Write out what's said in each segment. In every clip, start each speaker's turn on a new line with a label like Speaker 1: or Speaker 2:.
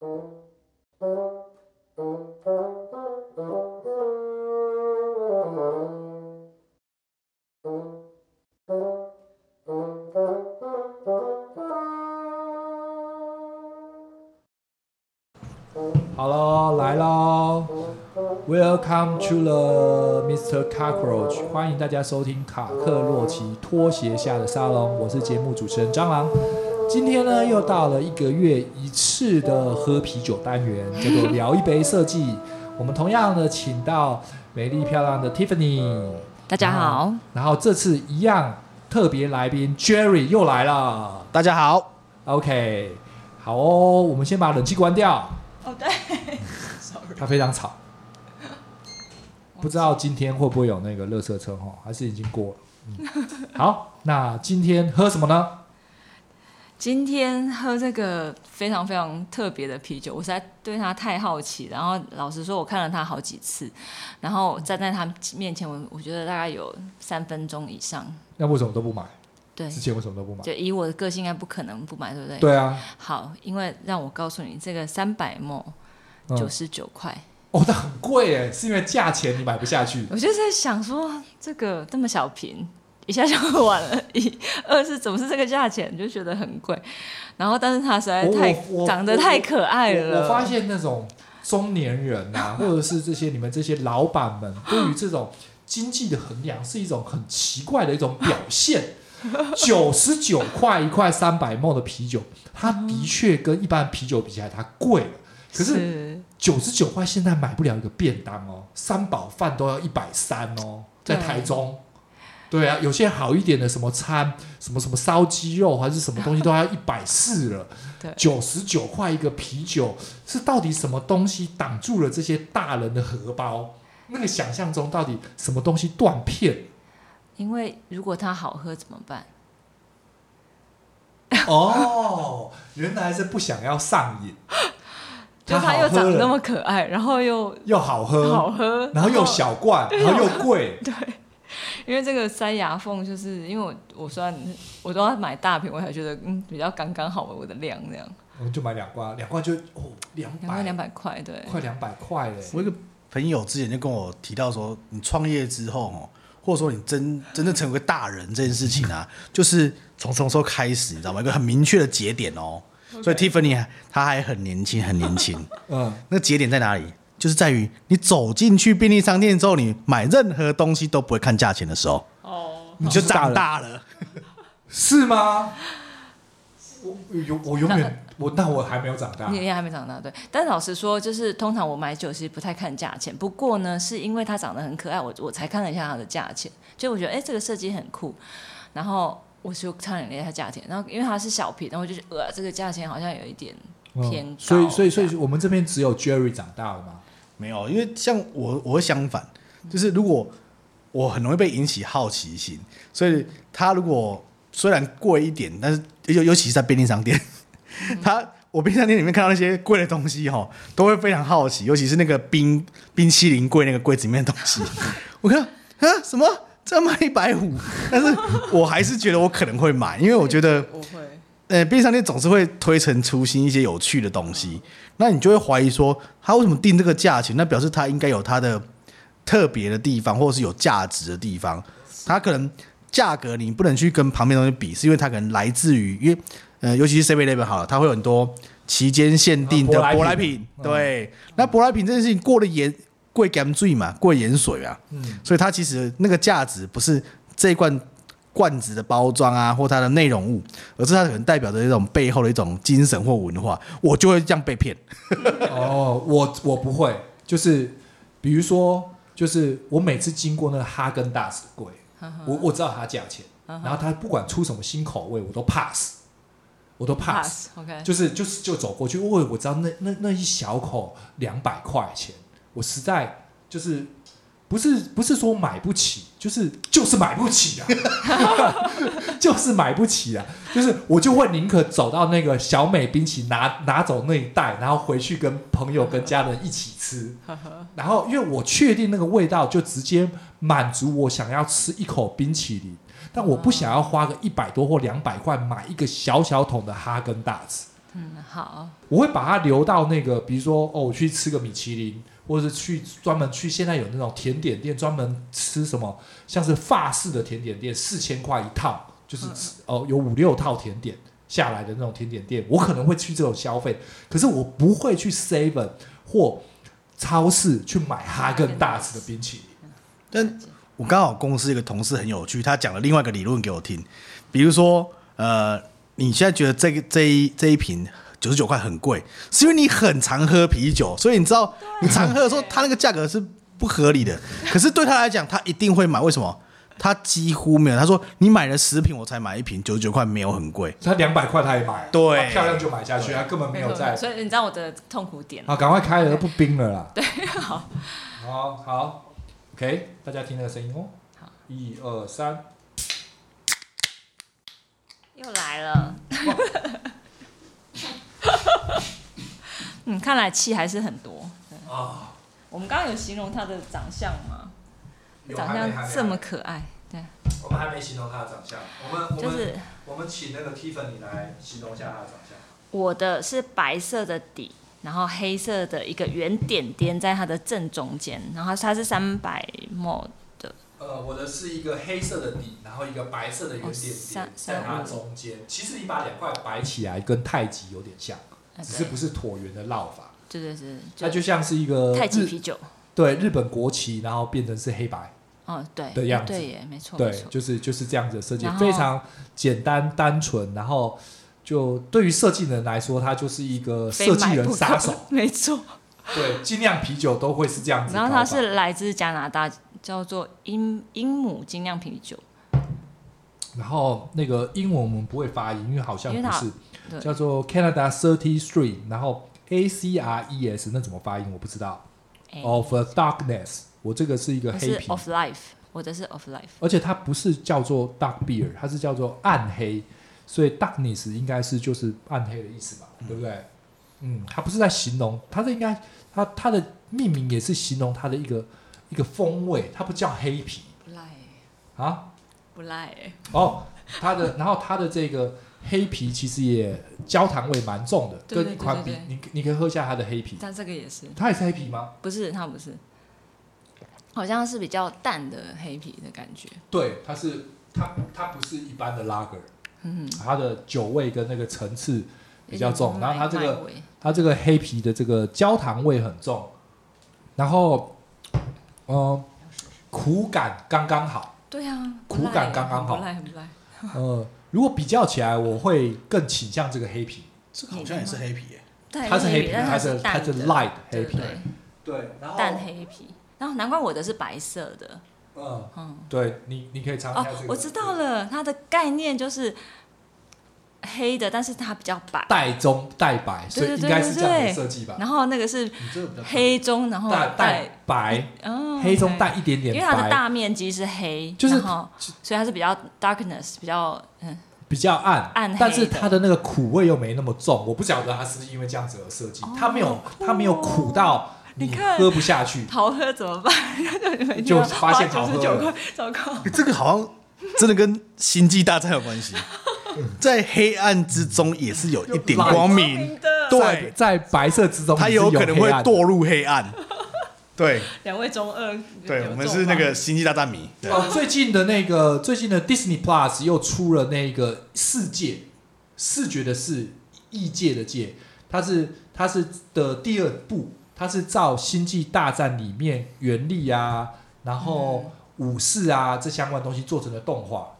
Speaker 1: 好喽，来喽！Welcome to the Mr. Cockroach，欢迎大家收听卡克洛奇拖鞋下的沙龙。我是节目主持人蟑螂。今天呢，又到了一个月一次的喝啤酒单元，叫做聊一杯设计。我们同样的请到美丽漂亮的 Tiffany，
Speaker 2: 大家好。
Speaker 1: 然后这次一样特别来宾 Jerry 又来了，
Speaker 3: 大家好。
Speaker 1: OK，好哦，我们先把冷气关掉。
Speaker 2: 哦，对，
Speaker 1: 它非常吵，不知道今天会不会有那个热车车哈，还是已经过了。嗯、好，那今天喝什么呢？
Speaker 2: 今天喝这个非常非常特别的啤酒，我实在对它太好奇。然后老实说，我看了它好几次，然后站在他面前，我我觉得大概有三分钟以上。
Speaker 1: 那为什么都不买？
Speaker 2: 对，
Speaker 1: 之前为什么都不买？
Speaker 2: 就以我的个性，应该不可能不买，对不对？
Speaker 1: 对啊。
Speaker 2: 好，因为让我告诉你，这个三百 ml 九十九块。
Speaker 1: 哦，那很贵哎，是因为价钱你买不下去？
Speaker 2: 我就在想说，这个这么小瓶，一下就喝完了。一、二是怎么是这个价钱？就觉得很贵。然后，但是它实在太长得太可爱了。
Speaker 1: 我，我发现那种中年人啊，或者是这些你们这些老板们，对于这种经济的衡量，是一种很奇怪的一种表现。九十九块一块三百 ml 的啤酒，它的确跟一般啤酒比起来它贵了。可是九十九块现在买不了一个便当哦，三宝饭都要一百三哦，在台中。对啊，有些好一点的什么餐，什么什么烧鸡肉还是什么东西都要一百四了。九十九块一个啤酒，是到底什么东西挡住了这些大人的荷包？那个想象中到底什么东西断片？
Speaker 2: 因为如果它好喝怎么办？
Speaker 1: 哦，原来是不想要上瘾。
Speaker 2: 就它又长得那么可爱，然后又
Speaker 1: 又好喝，
Speaker 2: 好喝，
Speaker 1: 然后又小罐，然后又贵。
Speaker 2: 对，因为这个塞牙缝，就是因为我我算我都要买大瓶，我才觉得嗯比较刚刚好我的量这样。
Speaker 1: 我们就买两罐，两罐就哦两百
Speaker 2: 两百块，对，
Speaker 1: 快两百块嘞。
Speaker 3: 我一个朋友之前就跟我提到说，你创业之后哦。或者说你真真正成为大人这件事情啊，就是从什么时候开始，你知道吗？一个很明确的节点哦。Okay. 所以 Tiffany 她还很年轻，很年轻。嗯，那个节点在哪里？就是在于你走进去便利商店之后，你买任何东西都不会看价钱的时候。哦，你就长大了，
Speaker 1: 是吗？我永我永远我但我还没有长大，
Speaker 2: 你也还没长大，对。但老实说，就是通常我买酒其实不太看价钱。不过呢，是因为它长得很可爱，我我才看了一下它的价钱。就我觉得，哎、欸，这个设计很酷。然后我就看了一下价钱，然后因为它是小瓶，然后我就觉得，呃，这个价钱好像有一点偏高。
Speaker 1: 嗯、所以，所以，所以我们这边只有 Jerry 长大了吗？
Speaker 3: 没有，因为像我，我会相反，就是如果我很容易被引起好奇心，所以他如果。虽然贵一点，但是尤尤其是在便利商店，他我便利商店里面看到那些贵的东西哈，都会非常好奇，尤其是那个冰冰淇淋柜那个柜子里面的东西，我看啊什么这卖一百五，但是我还是觉得我可能会买，因为我觉得 我，呃，便利商店总是会推陈出新一些有趣的东西，那你就会怀疑说他为什么定这个价钱？那表示他应该有他的特别的地方，或者是有价值的地方，他可能。价格你不能去跟旁边东西比，是因为它可能来自于，因为呃，尤其是 Seven Eleven 好了，它会有很多期间限定的舶来品。对，嗯、那舶来品这件事情过了盐，过盐水嘛，过盐水啊，嗯，所以它其实那个价值不是这一罐罐子的包装啊，或它的内容物，而是它可能代表着一种背后的一种精神或文化，我就会这样被骗。
Speaker 1: 哦，我我不会，就是比如说，就是我每次经过那个哈根达斯柜。我我知道它价钱，然后它不管出什么新口味，我都 pass，我都 pass，, pass okay. 就是就是就走过去，因为我知道那那那一小口两百块钱，我实在就是不是不是说买不起，就是就是买不起啊，就是买不起啊，就是我就会宁可走到那个小美冰淇淋拿拿走那一袋，然后回去跟朋友跟家人一起吃，然后因为我确定那个味道就直接。满足我想要吃一口冰淇淋，但我不想要花个一百多或两百块买一个小小桶的哈根达斯。
Speaker 2: 嗯，好，
Speaker 1: 我会把它留到那个，比如说哦，我去吃个米其林，或者是去专门去现在有那种甜点店，专门吃什么，像是法式的甜点店，四千块一套，就是、嗯、哦有五六套甜点下来的那种甜点店，我可能会去这种消费，可是我不会去 Seven 或超市去买哈根达斯的冰淇淋。
Speaker 3: 但我刚好公司一个同事很有趣，他讲了另外一个理论给我听，比如说呃。你现在觉得这个这一这一瓶九十九块很贵，是因为你很常喝啤酒，所以你知道你常喝的时候，它那个价格是不合理的。可是对他来讲，他一定会买。为什么？他几乎没有。他说：“你买了十瓶，我才买一瓶，九十九块没有很贵。”
Speaker 1: 他两百块他也买，
Speaker 3: 对，
Speaker 1: 漂亮就买下去，他根本没有在。
Speaker 2: 所以你知道我的痛苦点。
Speaker 1: 啊，赶快开了，不冰了啦。
Speaker 2: 对，好，
Speaker 1: 好好，OK，大家听那个声音哦。好，一二三。
Speaker 2: 又来了，嗯，看来气还是很多。啊，我们刚刚有形容他的长相吗？长相这么可爱，对。
Speaker 1: 我们还没形容他的长相，我们就是我们请那个 Tiffany 来形容一下他的长相。
Speaker 2: 我的是白色的底，然后黑色的一个圆点点在它的正中间，然后它是三百 ml。
Speaker 1: 呃，我的是一个黑色的底，然后一个白色的圆点点在它中间。其实你把两块摆起来，跟太极有点像，只是不是椭圆的绕法。
Speaker 2: 对对对，
Speaker 1: 它就像是一个
Speaker 2: 太极啤酒。
Speaker 1: 对，日本国旗，然后变成是黑白。
Speaker 2: 哦，对
Speaker 1: 的样子，
Speaker 2: 对耶，没错。
Speaker 1: 对，就是就是这样子的设计，非常简单单纯。然后就对于设计人来说，他就是一个设计人杀手。
Speaker 2: 没错。
Speaker 1: 对，精酿啤酒都会是这样子。
Speaker 2: 然后它是来自加拿大，叫做英英姆精酿啤酒。
Speaker 1: 然后那个英文我们不会发音，因为好像不是，叫做 Canada Thirty Three，然后 A C R E S，那怎么发音我不知道。Of a Darkness，我这个是一个黑啤。
Speaker 2: Of Life，我的是 Of Life。
Speaker 1: 而且它不是叫做 Dark Beer，它是叫做暗黑，所以 Darkness 应该是就是暗黑的意思吧，嗯、对不对？嗯，它不是在形容，它是应该。它它的命名也是形容它的一个一个风味，它不叫黑啤，
Speaker 2: 不赖。
Speaker 1: 啊，
Speaker 2: 不赖。
Speaker 1: 哦，它的 然后它的这个黑啤其实也焦糖味蛮重的，跟一款比，你你可以喝一下它的黑啤，
Speaker 2: 但这个也是，
Speaker 1: 它也是黑啤吗？
Speaker 2: 不是，它不是，好像是比较淡的黑啤的感觉。
Speaker 1: 对，它是它它不是一般的 lager，嗯，它的酒味跟那个层次比较重，然后它这个。它这个黑皮的这个焦糖味很重，然后，苦感刚刚好。
Speaker 2: 对啊，
Speaker 1: 苦感刚刚好。
Speaker 2: 不赖不赖。
Speaker 1: 呃，如果比较起来，我会更倾向这个黑皮。
Speaker 3: 这个好像也是黑皮耶。
Speaker 1: 它是黑皮，它是它是 light 黑皮。对，然后
Speaker 2: 淡黑皮。然后难怪我的是白色的。
Speaker 1: 嗯嗯，对你你可以尝一下这个。
Speaker 2: 哦，我知道了，它的概念就是。黑的，但是它比较白，
Speaker 1: 带棕带白，所以应该是这样的设计吧。
Speaker 2: 然后那个是黑中，然后带
Speaker 1: 白，黑中带一点点。
Speaker 2: 因为它的大面积是黑，
Speaker 1: 就是
Speaker 2: 所以它是比较 darkness，比较嗯，
Speaker 1: 比较暗
Speaker 2: 暗黑，
Speaker 1: 但是它的那个苦味又没那么重。我不晓得它是不是因为这样子而设计，它没有它没有苦到你喝不下去。
Speaker 2: 好喝怎么办？
Speaker 1: 就发现好喝，
Speaker 2: 糟糕。
Speaker 3: 这个好像真的跟星际大战有关系。在黑暗之中也是有一点光明的，对，
Speaker 1: 在白色之中，
Speaker 3: 它有可能会堕入黑暗。对，
Speaker 2: 两位中二，
Speaker 3: 对，我们是那个星际大战迷。
Speaker 1: 哦，最近的那个最近的 Disney Plus 又出了那个世界，视觉的视，异界的界，它是它是的第二部，它是照星际大战里面原力啊，然后武士啊这相关东西做成的动画。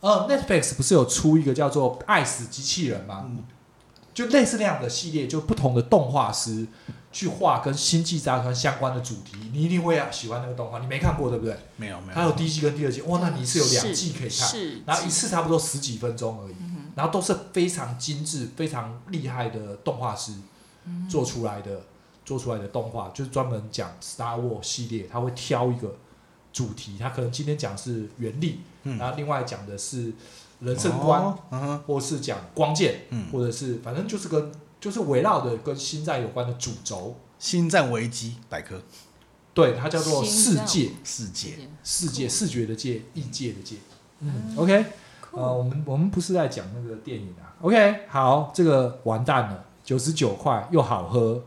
Speaker 1: 呃，Netflix 不是有出一个叫做《爱死机器人》吗？嗯、就类似那样的系列，就不同的动画师去画跟星际杂团相关的主题，你一定会喜欢那个动画。你没看过对不对？
Speaker 3: 没有没有。
Speaker 1: 它有第一季跟第二季，哇，那你是有两季可以看，然后一次差不多十几分钟而已，嗯、然后都是非常精致、非常厉害的动画师做出来的，嗯、做出来的动画就是专门讲 Star Wars 系列，他会挑一个主题，他可能今天讲是原力。然后另外讲的是人生观，哦嗯、或是讲光剑，嗯、或者是反正就是跟就是围绕的跟星战有关的主轴。
Speaker 3: 星战危机百科，
Speaker 1: 对，它叫做世界，
Speaker 3: 世界，
Speaker 1: 世界，视觉的界，异界的界。嗯，嗯，OK，呃，我们我们不是在讲那个电影啊。OK，好，这个完蛋了，九十九块又好喝。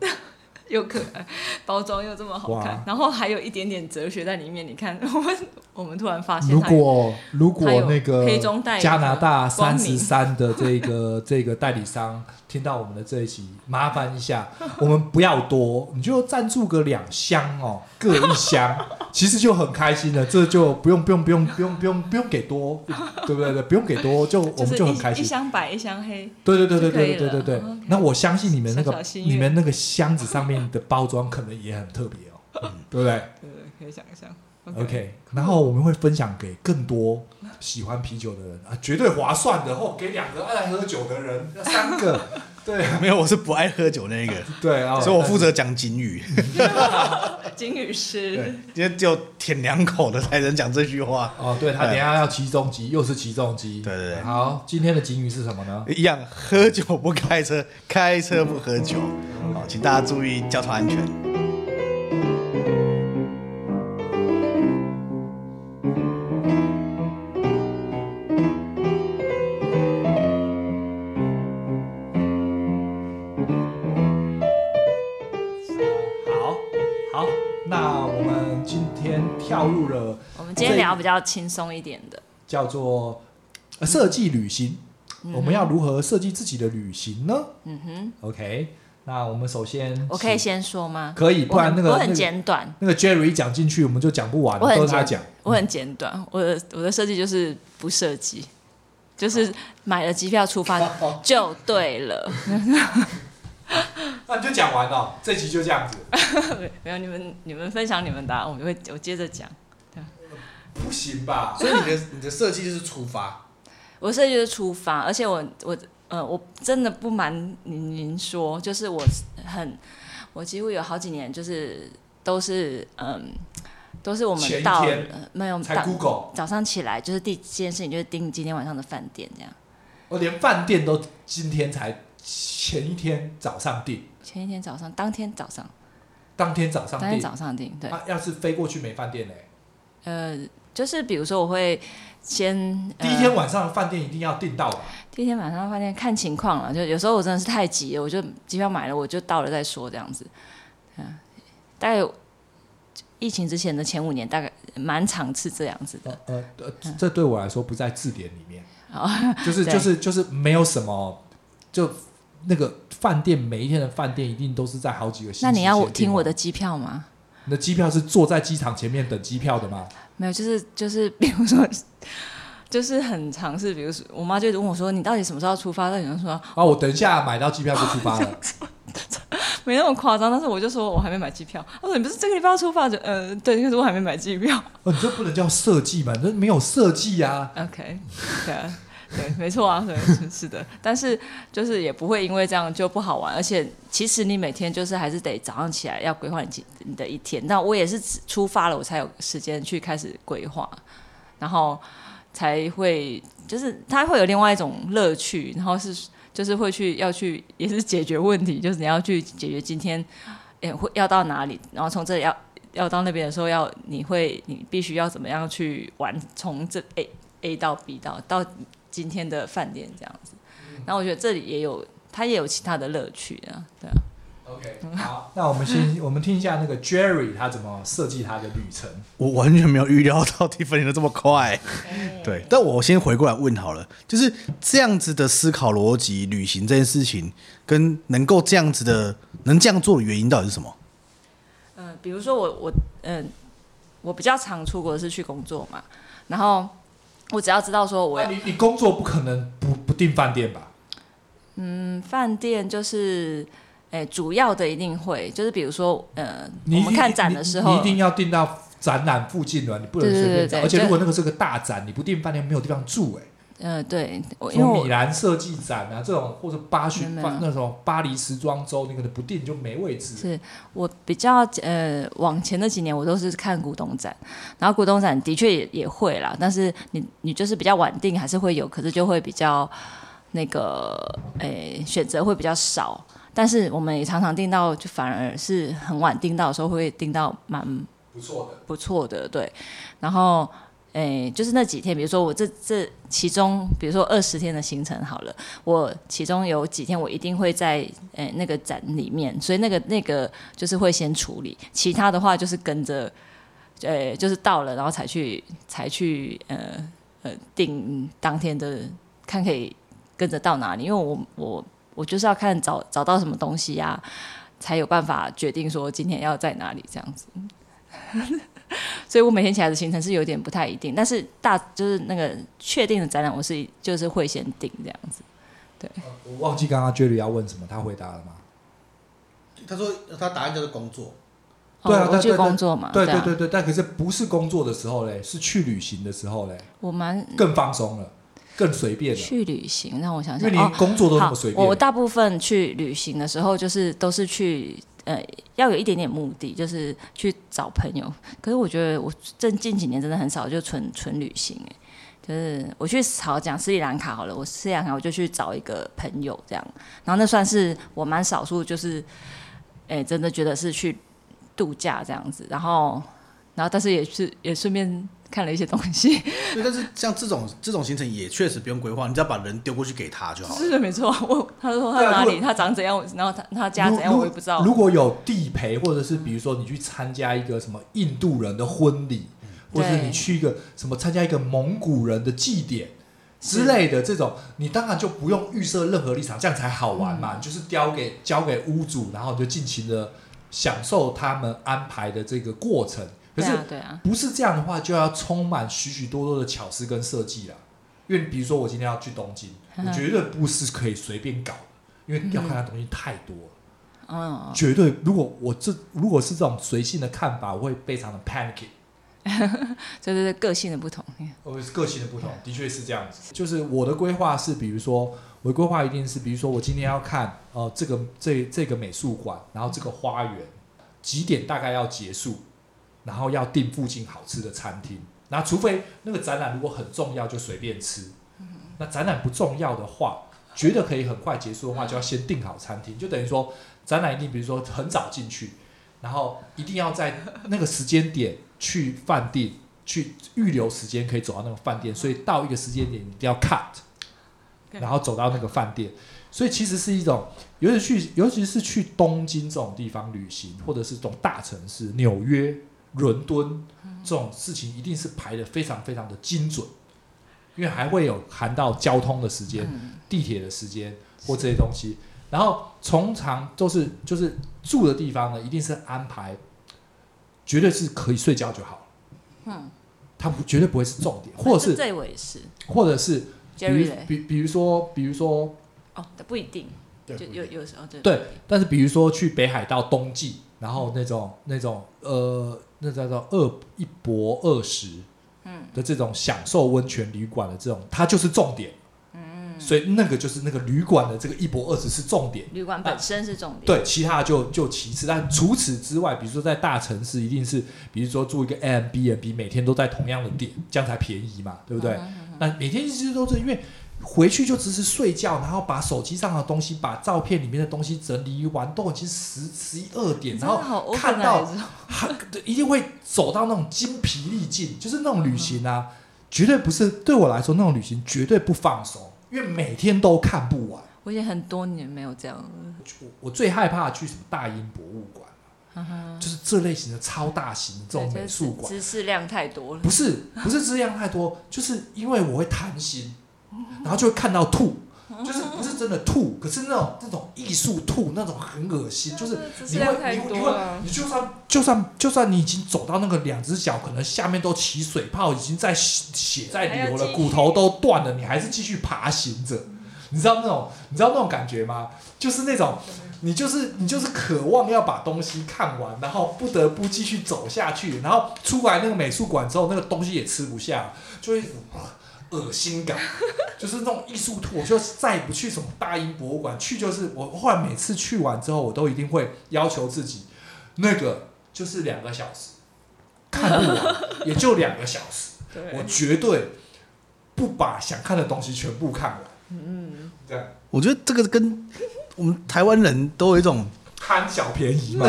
Speaker 2: 又可爱，包装又这么好看，然后还有一点点哲学在里面。你看，我们我们突然发现，
Speaker 1: 如果如果那个
Speaker 2: 黑中带
Speaker 1: 加拿大三十三的这个这个代理商听到我们的这一集，麻烦一下，我们不要多，你就赞助个两箱哦，各一箱，其实就很开心了。这就不用不用不用不用不用不用给多，对不对？对，不用给多，就我们就很开心。
Speaker 2: 一箱白，一箱黑。
Speaker 1: 对对对对对对对对。那我相信你们那个你们那个箱子上面。的包装可能也很特别哦，嗯、对不对？
Speaker 2: 对，可以想象。
Speaker 1: OK，, okay 然后我们会分享给更多喜欢啤酒的人啊，绝对划算的。或给两个爱喝酒的人，三个。对，
Speaker 3: 没有，我是不爱喝酒那个。
Speaker 1: 对啊，
Speaker 3: 所以我负责讲警语。
Speaker 2: 警语师。对，
Speaker 3: 因为只有舔两口的才能讲这句话。
Speaker 1: 哦，对，他等下要起重机，又是起重机。
Speaker 3: 对对对。
Speaker 1: 好，今天的警语是什么呢？
Speaker 3: 一样，喝酒不开车，开车不喝酒。好，请大家注意交通安全。
Speaker 2: 较轻松一点的，
Speaker 1: 叫做设计旅行。嗯、我们要如何设计自己的旅行呢？嗯哼，OK。那我们首先，
Speaker 2: 我可以先说吗？
Speaker 1: 可以，不然那个
Speaker 2: 我很简短。
Speaker 1: 那个 Jerry 一讲进去，我们就讲不完，都是他讲。
Speaker 2: 我很简短，我的我的设计就是不设计，就是买了机票出发就对了。
Speaker 1: 那你就讲完了，这集就这样子。
Speaker 2: 没有你们，你们分享你们答案，我会我接着讲。
Speaker 1: 不行吧？
Speaker 3: 所以你的你的设计就是出发，
Speaker 2: 我设计就是出发，而且我我呃我真的不瞒您您说，就是我很我几乎有好几年就是都是嗯都是我们到没有
Speaker 1: 才 Google
Speaker 2: 早上起来就是第一件事情就是订今天晚上的饭店这样，
Speaker 1: 我连饭店都今天才前一天早上订，
Speaker 2: 前一天早上当天早上
Speaker 1: 当天早上
Speaker 2: 当天早上订对，
Speaker 1: 啊，要是飞过去没饭店呢？
Speaker 2: 呃。就是比如说，我会先
Speaker 1: 第一天晚上的饭店一定要订到吧？
Speaker 2: 第一天晚上的饭店看情况了，就有时候我真的是太急了，我就机票买了，我就到了再说这样子。嗯，大概疫情之前的前五年，大概蛮常次这样子的。
Speaker 1: 呃呃，这对我来说不在字典里面。就是就是就是没有什么，就那个饭店每一天的饭店一定都是在好几个星期。
Speaker 2: 那你要听我的机票吗？
Speaker 1: 你的机票是坐在机场前面等机票的吗？
Speaker 2: 没有，就是就是，比如说，就是很尝试。比如说，我妈就问我说：“你到底什么时候出发？”那有人说：“
Speaker 1: 啊，我等一下买到机票就出发了。”
Speaker 2: 没那么夸张，但是我就说我还没买机票。他说：“你不是这个地方要出发？”就呃，对，可是我还没买机票。
Speaker 1: 哦，你这不能叫设计嘛？这没有设计啊。
Speaker 2: OK，对啊。对，没错啊，对，是的，但是就是也不会因为这样就不好玩，而且其实你每天就是还是得早上起来要规划你你的一天。那我也是出发了，我才有时间去开始规划，然后才会就是它会有另外一种乐趣，然后是就是会去要去也是解决问题，就是你要去解决今天也会要到哪里，然后从这里要要到那边的时候要你会你必须要怎么样去玩，从这 A A 到 B 到到。今天的饭店这样子，然后我觉得这里也有，他也有其他的乐趣啊，对啊。
Speaker 1: OK，好，那我们先 我们听一下那个 Jerry 他怎么设计他的旅程。
Speaker 3: 我完全没有预料到 Tiffany 的这么快，对。但我先回过来问好了，就是这样子的思考逻辑，旅行这件事情，跟能够这样子的，能这样做的原因到底是什么？
Speaker 2: 嗯、呃，比如说我我嗯、呃，我比较常出国的是去工作嘛，然后。我只要知道说我，
Speaker 1: 你你工作不可能不不订饭店吧？
Speaker 2: 嗯，饭店就是，哎、欸，主要的一定会，就是比如说，呃，
Speaker 1: 你
Speaker 2: 我们看展的时候，
Speaker 1: 一定要订到展览附近的，你不能随便找。而且如果那个是个大展，你不订饭店没有地方住、欸，哎。
Speaker 2: 嗯、呃，对，
Speaker 1: 因为米兰设计展啊，这种或者巴西那种巴黎时装周，你可能不定就没位置。
Speaker 2: 是我比较呃往前的几年，我都是看古董展，然后古董展的确也也会啦，但是你你就是比较稳定还是会有，可是就会比较那个诶选择会比较少，但是我们也常常订到，就反而是很晚订到的时候会订到蛮
Speaker 1: 不错的，
Speaker 2: 不错的对，然后。诶，就是那几天，比如说我这这其中，比如说二十天的行程好了，我其中有几天我一定会在诶那个展里面，所以那个那个就是会先处理，其他的话就是跟着，呃，就是到了然后才去才去呃呃定当天的看可以跟着到哪里，因为我我我就是要看找找到什么东西呀、才有办法决定说今天要在哪里这样子。所以我每天起来的行程是有点不太一定，但是大就是那个确定的展览，我是就是会先定这样子。对，
Speaker 1: 我忘记刚刚 Jerry 要问什么，他回答了吗？
Speaker 3: 他说他答案就是工作。
Speaker 1: 对啊，
Speaker 2: 我去工作嘛。
Speaker 1: 对对对对，但可是不是工作的时候嘞，是去旅行的时候嘞。
Speaker 2: 我蛮
Speaker 1: 更放松了，更随便了。
Speaker 2: 去旅行，让我想想，
Speaker 1: 因为连工作都那么随便。
Speaker 2: 我大部分去旅行的时候，就是都是去。呃，要有一点点目的，就是去找朋友。可是我觉得我这近几年真的很少就纯纯旅行，哎，就是我去好讲斯里兰卡好了，我斯里兰卡我就去找一个朋友这样，然后那算是我蛮少数，就是哎，真的觉得是去度假这样子，然后然后但是也是也顺便。看了一些东西，
Speaker 3: 对，但是像这种这种行程也确实不用规划，你只要把人丢过去给他就好了。
Speaker 2: 是的，没错。我他说他哪里，他长怎样，然后他他家怎样，我也不知道。
Speaker 1: 如果有地陪，或者是比如说你去参加一个什么印度人的婚礼，嗯、或者是你去一个什么参加一个蒙古人的祭典之类的这种，你当然就不用预设任何立场，这样才好玩嘛。嗯、就是交给交给屋主，然后就尽情的享受他们安排的这个过程。可是，不是这样的话，就要充满许许多多的巧思跟设计了。因为比如说，我今天要去东京，我绝对不是可以随便搞的，因为要看的东西太多了。嗯，绝对。如果我这如果是这种随性的看法，我会非常的 panicky。
Speaker 2: 这是个性的不同。
Speaker 1: 我个性的不同，的确是这样子。就是我的规划是，比如说，我的规划一定是，比如说，我今天要看呃这个这这个美术馆，然后这个花园几点大概要结束。然后要订附近好吃的餐厅，那除非那个展览如果很重要，就随便吃。那展览不重要的话，觉得可以很快结束的话，就要先订好餐厅。就等于说，展览一定比如说很早进去，然后一定要在那个时间点去饭店去预留时间，可以走到那个饭店。所以到一个时间点，你一定要 cut，然后走到那个饭店。所以其实是一种，尤其去，尤其是去东京这种地方旅行，或者是这种大城市，纽约。伦敦这种事情一定是排的非常非常的精准，因为还会有含到交通的时间、地铁的时间或这些东西。然后通常都是就是住的地方呢，一定是安排，绝对是可以睡觉就好。嗯，它不绝对不会是重点，或者是
Speaker 2: 这我也是，
Speaker 1: 或者是比如比比如说比如说
Speaker 2: 哦，不一定，就有有时候
Speaker 1: 对，但是比如说去北海道冬季，然后那种那种呃。那叫做二一博二十，嗯，的这种享受温泉旅馆的这种，它就是重点，嗯，所以那个就是那个旅馆的这个一博二十是重点，
Speaker 2: 旅馆本身是重点，
Speaker 1: 对，其他就就其次。但除此之外，比如说在大城市，一定是比如说住一个 Airbnb，每天都在同样的点，这样才便宜嘛，对不对？嗯、那每天其实都是因为。回去就只是睡觉，然后把手机上的东西、把照片里面的东西整理完，都已经十十一二点，然后看到还 一定会走到那种精疲力尽，就是那种旅行啊，绝对不是对我来说那种旅行绝对不放松，因为每天都看不完。
Speaker 2: 我已经很多年没有这样了。
Speaker 1: 我我最害怕去什么大英博物馆，就是这类型的超大型的这种美术馆，
Speaker 2: 知识量太多了。
Speaker 1: 不是不是知识量太多，就是因为我会贪心。然后就会看到吐，就是不是真的吐，可是那种那种艺术吐，那种很恶心，就是你会你会你会你就算就算就算你已经走到那个两只脚可能下面都起水泡，已经在血在流了，骨头都断了，你还是继续爬行着，你知道那种你知道那种感觉吗？就是那种你就是你就是渴望要把东西看完，然后不得不继续走下去，然后出来那个美术馆之后，那个东西也吃不下，就会。恶心感，就是那种艺术兔，我就再也不去什么大英博物馆，去就是我后来每次去完之后，我都一定会要求自己，那个就是两个小时，看不完也就两个小时，我绝对不把想看的东西全部看完。嗯，这样，
Speaker 3: 我觉得这个跟我们台湾人都有一种
Speaker 1: 贪小便宜嘛。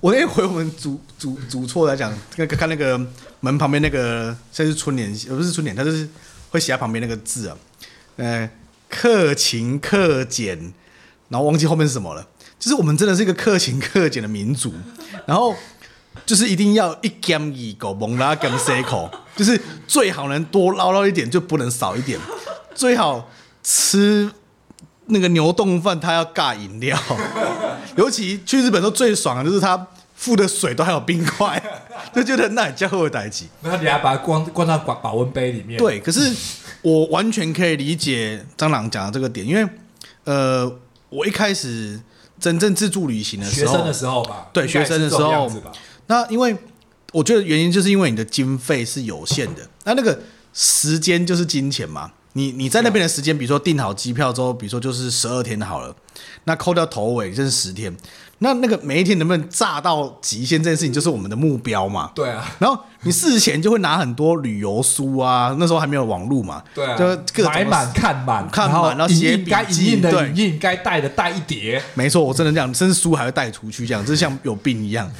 Speaker 3: 我那回我们主主主错来讲，看看那个门旁边那个，这是春联，呃不是春联，它就是会写在旁边那个字啊，呃，克勤克俭，然后忘记后面是什么了。就是我们真的是一个克勤克俭的民族，然后就是一定要一兼二狗蒙拉兼塞口，就是最好能多捞捞一点，就不能少一点，最好吃。那个牛丼饭，他要尬饮料，尤其去日本都最爽的，就是他附的水都还有冰块，就觉得那叫厚待机。
Speaker 1: 那你还把它关关到保保温杯里面？
Speaker 3: 对，可是我完全可以理解蟑螂讲的这个点，因为呃，我一开始真正自助旅行的时候，
Speaker 1: 学生的时候吧，
Speaker 3: 对，学生的时候，那因为我觉得原因就是因为你的经费是有限的，那那个时间就是金钱嘛。你你在那边的时间，比如说订好机票之后，比如说就是十二天好了，那扣掉头尾就是十天，那那个每一天能不能炸到极限这件事情，就是我们的目标嘛。
Speaker 1: 对啊。
Speaker 3: 然后你事前就会拿很多旅游书啊，那时候还没有网络嘛。
Speaker 1: 对啊。
Speaker 3: 就各
Speaker 1: 买满看满
Speaker 3: 看满，然后写
Speaker 1: 该影印的影印，该带的带一叠。
Speaker 3: 没错，我真的这样，甚至书还会带出去，这样就像有病一样。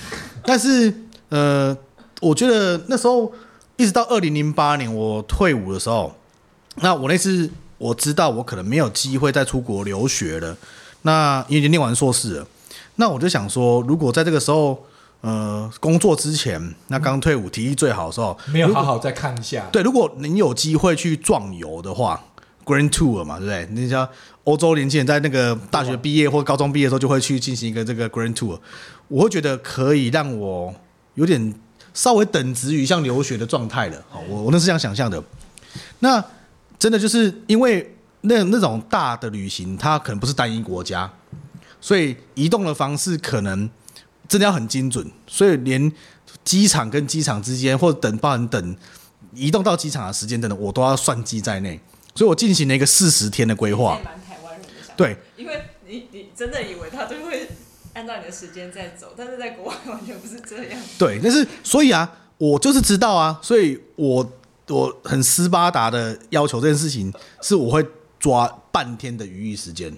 Speaker 3: 但是呃，我觉得那时候一直到二零零八年我退伍的时候。那我那次我知道我可能没有机会再出国留学了，那因为已经念完硕士了，那我就想说，如果在这个时候，呃，工作之前，那刚退伍，体力最好的时候，
Speaker 1: 没有好好再看一下。
Speaker 3: 对，如果您有机会去壮游的话，Grand Tour 嘛，对不对？那像欧洲年轻人在那个大学毕业或高中毕业的时候，就会去进行一个这个 Grand Tour，我会觉得可以让我有点稍微等值于像留学的状态了。好，我我那是这样想象的。那真的就是因为那那种大的旅行，它可能不是单一国家，所以移动的方式可能真的要很精准，所以连机场跟机场之间，或者等包含等移动到机场的时间等等，我都要算计在内。所以我进行了一个四十天的规划。对，
Speaker 2: 因为你你真的以为他就会按照你的时间在走，但是在国外完全不是这样。
Speaker 3: 对，但是所以啊，我就是知道啊，所以我。我很斯巴达的要求这件事情，是我会抓半天的余裕时间，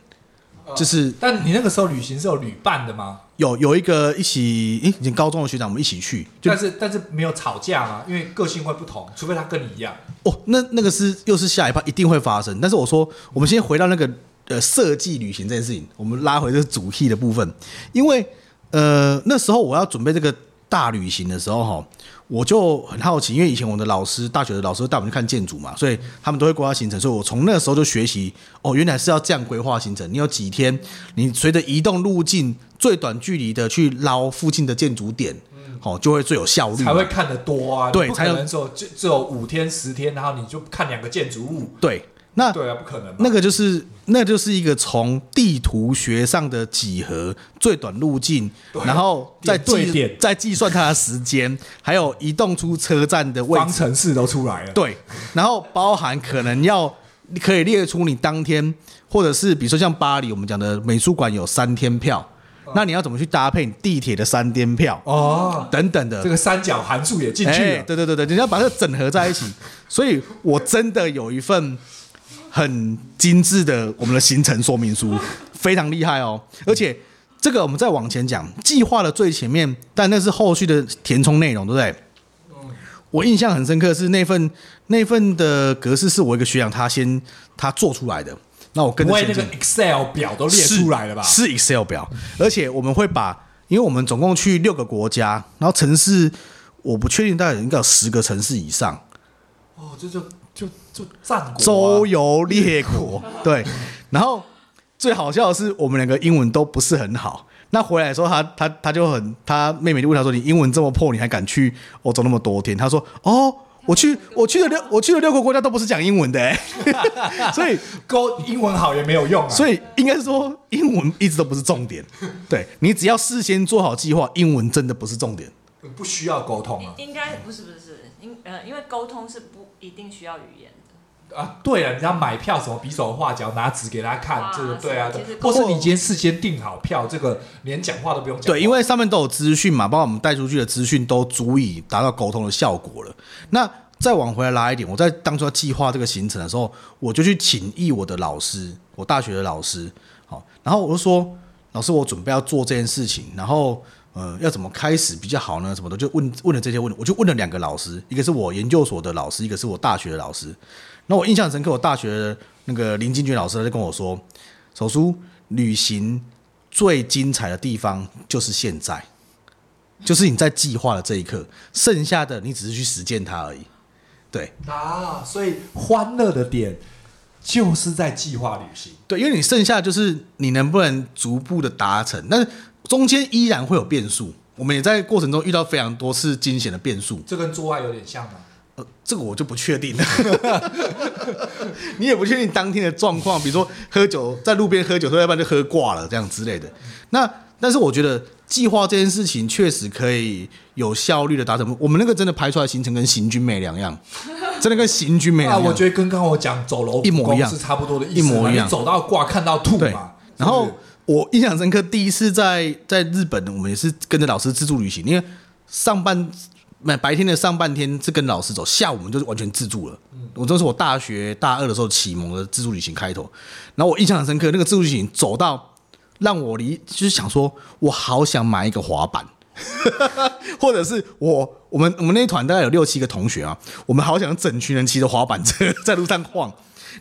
Speaker 3: 就是。
Speaker 1: 但你那个时候旅行是有旅伴的吗？
Speaker 3: 有有一个一起，诶，以前高中的学长，我们一起去。
Speaker 1: 但是但是没有吵架吗？因为个性会不同，除非他跟你一样。
Speaker 3: 哦，那那个是又是下一趴一定会发生。但是我说，我们先回到那个呃设计旅行这件事情，我们拉回这个主题的部分，因为呃那时候我要准备这个大旅行的时候哈。我就很好奇，因为以前我的老师，大学的老师带我们去看建筑嘛，所以他们都会规划行程，所以我从那个时候就学习哦，原来是要这样规划行程。你有几天，你随着移动路径最短距离的去捞附近的建筑点，哦，就会最有效率，
Speaker 1: 才会看得多啊。
Speaker 3: 对，
Speaker 1: 才能说就只有五天十天，然后你就看两个建筑物。
Speaker 3: 对。那
Speaker 1: 对啊，不可能。
Speaker 3: 那个就是，那就是一个从地图学上的几何最短路径，然后再计再计算它的时间，还有移动出车站的位置，
Speaker 1: 方程式都出来了。
Speaker 3: 对，然后包含可能要可以列出你当天，或者是比如说像巴黎，我们讲的美术馆有三天票，那你要怎么去搭配你地铁的三天票哦，等等的，
Speaker 1: 这个三角函数也进去了。欸，
Speaker 3: 对对对对，你要把这个整合在一起。所以我真的有一份。很精致的我们的行程说明书，非常厉害哦。而且这个我们再往前讲，计划的最前面，但那是后续的填充内容，对不对？我印象很深刻是那份那份的格式是我一个学长他先他做出来的。那我跟着那
Speaker 1: 个 Excel 表都列出来了吧？
Speaker 3: 是，是 Excel 表，而且我们会把，因为我们总共去六个国家，然后城市我不确定大概应该有十个城市以上。
Speaker 1: 哦，这就。就就战国、啊、
Speaker 3: 周游列国，对。然后最好笑的是，我们两个英文都不是很好。那回来的时候他，他他他就很，他妹妹就问他说：“你英文这么破，你还敢去欧洲那么多天？”他说：“哦，我去我去了六我去了六个国家，都不是讲英文的。”哎，所以
Speaker 1: 沟英文好也没有用啊。
Speaker 3: 所以应该是说，英文一直都不是重点。对，你只要事先做好计划，英文真的不是重点，
Speaker 1: 不需要沟通啊。
Speaker 2: 应该不是不是。呃，因为沟通是不一定需要语言的
Speaker 1: 啊。对了，你要买票什么比手画脚，拿纸给他看，啊、这个对啊。或
Speaker 2: 是
Speaker 1: 你今天事先订好票，这个连讲话都不用讲。
Speaker 3: 对，因为上面都有资讯嘛，包括我们带出去的资讯都足以达到沟通的效果了。那再往回来拉一点，我在当初要计划这个行程的时候，我就去请益我的老师，我大学的老师。好，然后我就说，老师，我准备要做这件事情，然后。呃，要怎么开始比较好呢？什么的，就问问了这些问题，我就问了两个老师，一个是我研究所的老师，一个是我大学的老师。那我印象深刻，我大学的那个林金娟老师他就跟我说：“手书旅行最精彩的地方就是现在，就是你在计划的这一刻，剩下的你只是去实践它而已。”对
Speaker 1: 啊，所以欢乐的点就是在计划旅行。
Speaker 3: 对，因为你剩下就是你能不能逐步的达成，但是。中间依然会有变数，我们也在过程中遇到非常多次惊险的变数。
Speaker 1: 这跟做爱有点像吗？
Speaker 3: 呃，这个我就不确定了。你也不确定当天的状况，比如说喝酒，在路边喝酒，说要不然就喝挂了这样之类的。那但是我觉得计划这件事情确实可以有效率的达成。我们那个真的排出来行程跟行军没两样，真的跟行军没两样。
Speaker 1: 啊，我觉得跟刚刚我讲走楼一模一样，是差不多的意思，一模一样。走到挂看到吐嘛，
Speaker 3: 然后。我印象深刻，第一次在在日本，我们也是跟着老师自助旅行。因为上半白天的上半天是跟老师走，下午我们就是完全自助了。我这是我大学大二的时候启蒙的自助旅行开头。然后我印象很深刻，那个自助旅行走到让我离就是想说，我好想买一个滑板，或者是我我们我们那一团大概有六七个同学啊，我们好想整群人骑着滑板车 在路上晃。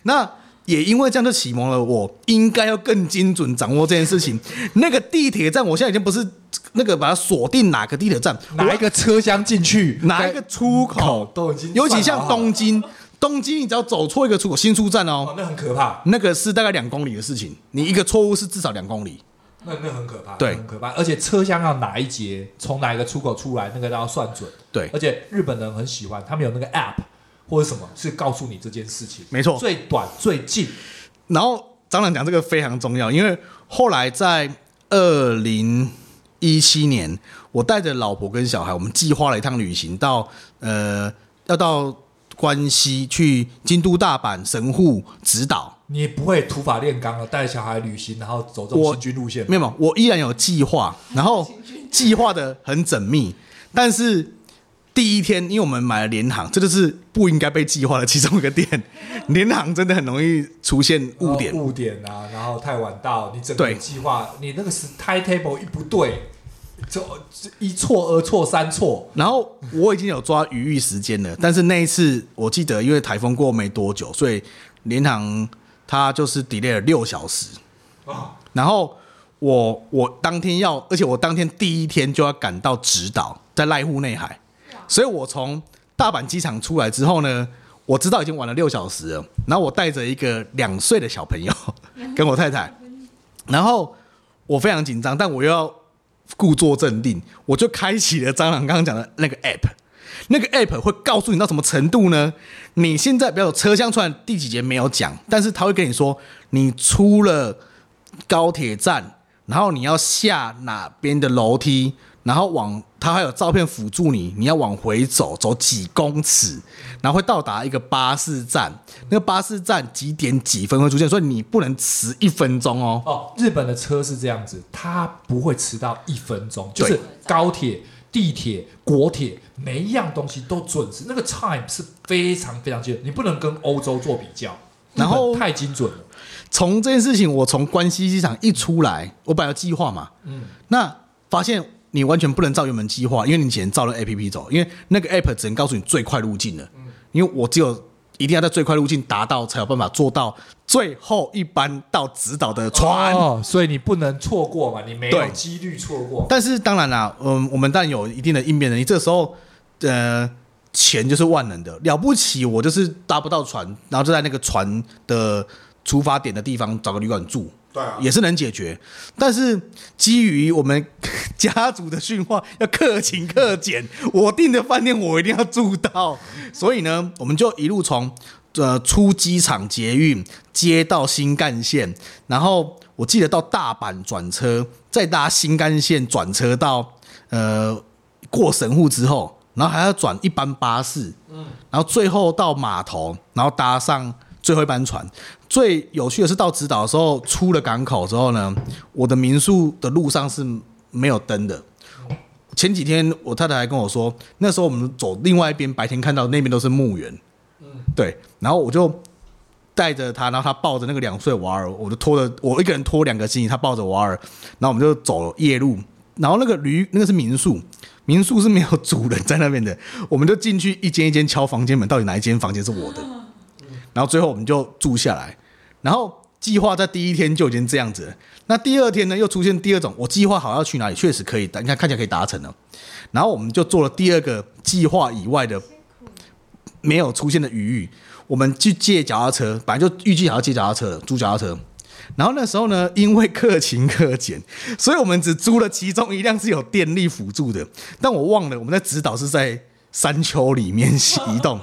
Speaker 3: 那也因为这样就启蒙了我，应该要更精准掌握这件事情。那个地铁站，我现在已经不是那个把它锁定哪个地铁站，
Speaker 1: 哪一个车厢进去，
Speaker 3: 哪一个出口
Speaker 1: 都已经。
Speaker 3: 尤其像东京，东京你只要走错一个出口，新出站哦，
Speaker 1: 哦，那很可怕。
Speaker 3: 那个是大概两公里的事情，你一个错误是至少两公里。
Speaker 1: 那那很可怕，
Speaker 3: 对，
Speaker 1: 很可怕。而且车厢要哪一节，从哪一个出口出来，那个都要算准。
Speaker 3: 对，
Speaker 1: 而且日本人很喜欢，他们有那个 app。或者什么是告诉你这件事情？
Speaker 3: 没错，
Speaker 1: 最短最近。
Speaker 3: 然后张朗讲这个非常重要，因为后来在二零一七年，我带着老婆跟小孩，我们计划了一趟旅行到呃，要到关西去京都、大阪、神户、直岛。
Speaker 1: 你也不会土法炼钢了，带小孩旅行，然后走这种行军路线？
Speaker 3: 没有，我依然有计划，然后计划的很缜密，但是。第一天，因为我们买了联航，这就是不应该被计划的其中一个点。联航真的很容易出现误点，
Speaker 1: 误点啊，然后太晚到，你整个计划，你那个是 timetable 一不对，就一错二错三错。
Speaker 3: 然后我已经有抓余裕时间了，但是那一次我记得，因为台风过没多久，所以联航它就是 delay 了六小时啊。然后我我当天要，而且我当天第一天就要赶到直岛，在濑户内海。所以我从大阪机场出来之后呢，我知道已经晚了六小时了。然后我带着一个两岁的小朋友 跟我太太，然后我非常紧张，但我又要故作镇定，我就开启了蟑螂刚刚讲的那个 app。那个 app 会告诉你到什么程度呢？你现在比如车厢出来第几节没有讲，但是他会跟你说你出了高铁站，然后你要下哪边的楼梯。然后往它还有照片辅助你，你要往回走，走几公尺，然后会到达一个巴士站。那个巴士站几点几分会出现？所以你不能迟一分钟哦。
Speaker 1: 哦，日本的车是这样子，它不会迟到一分钟，就是高铁、地铁、国铁每一样东西都准时，那个 time 是非常非常精准，你不能跟欧洲做比较，然后太精准了。
Speaker 3: 从这件事情，我从关西机场一出来，我本来有计划嘛，嗯，那发现。你完全不能照原本计划，因为你只能照了 A P P 走，因为那个 App 只能告诉你最快路径了。因为我只有一定要在最快路径达到，才有办法做到最后一班到直岛的船。
Speaker 1: 哦，所以你不能错过嘛，你没有几率错过。
Speaker 3: 但是当然啦，嗯，我们当然有一定的应变能力。这时候，呃，钱就是万能的，了不起，我就是搭不到船，然后就在那个船的出发点的地方找个旅馆住。也是能解决，但是基于我们家族的训话，要克勤克俭，我订的饭店我一定要住到，所以呢，我们就一路从呃出机场捷运接到新干线，然后我记得到大阪转车，再搭新干线转车到呃过神户之后，然后还要转一班巴士，嗯，然后最后到码头，然后搭上最后一班船。最有趣的是到直岛的时候，出了港口之后呢，我的民宿的路上是没有灯的。前几天我太太还跟我说，那时候我们走另外一边，白天看到那边都是墓园。嗯，对。然后我就带着他，然后他抱着那个两岁娃儿，我就拖着我一个人拖两个行李，他抱着娃儿，然后我们就走夜路然后那个旅那个是民宿，民宿是没有主人在那边的，我们就进去一间一间敲房间门，到底哪一间房间是我的？然后最后我们就住下来，然后计划在第一天就已经这样子。那第二天呢，又出现第二种，我计划好要去哪里，确实可以的，你看看起来可以达成了。然后我们就做了第二个计划以外的没有出现的余裕，我们去借脚踏车，本来就预计好要借脚踏车的，租脚踏车。然后那时候呢，因为克勤克俭，所以我们只租了其中一辆是有电力辅助的。但我忘了，我们在指导是在山丘里面 移动。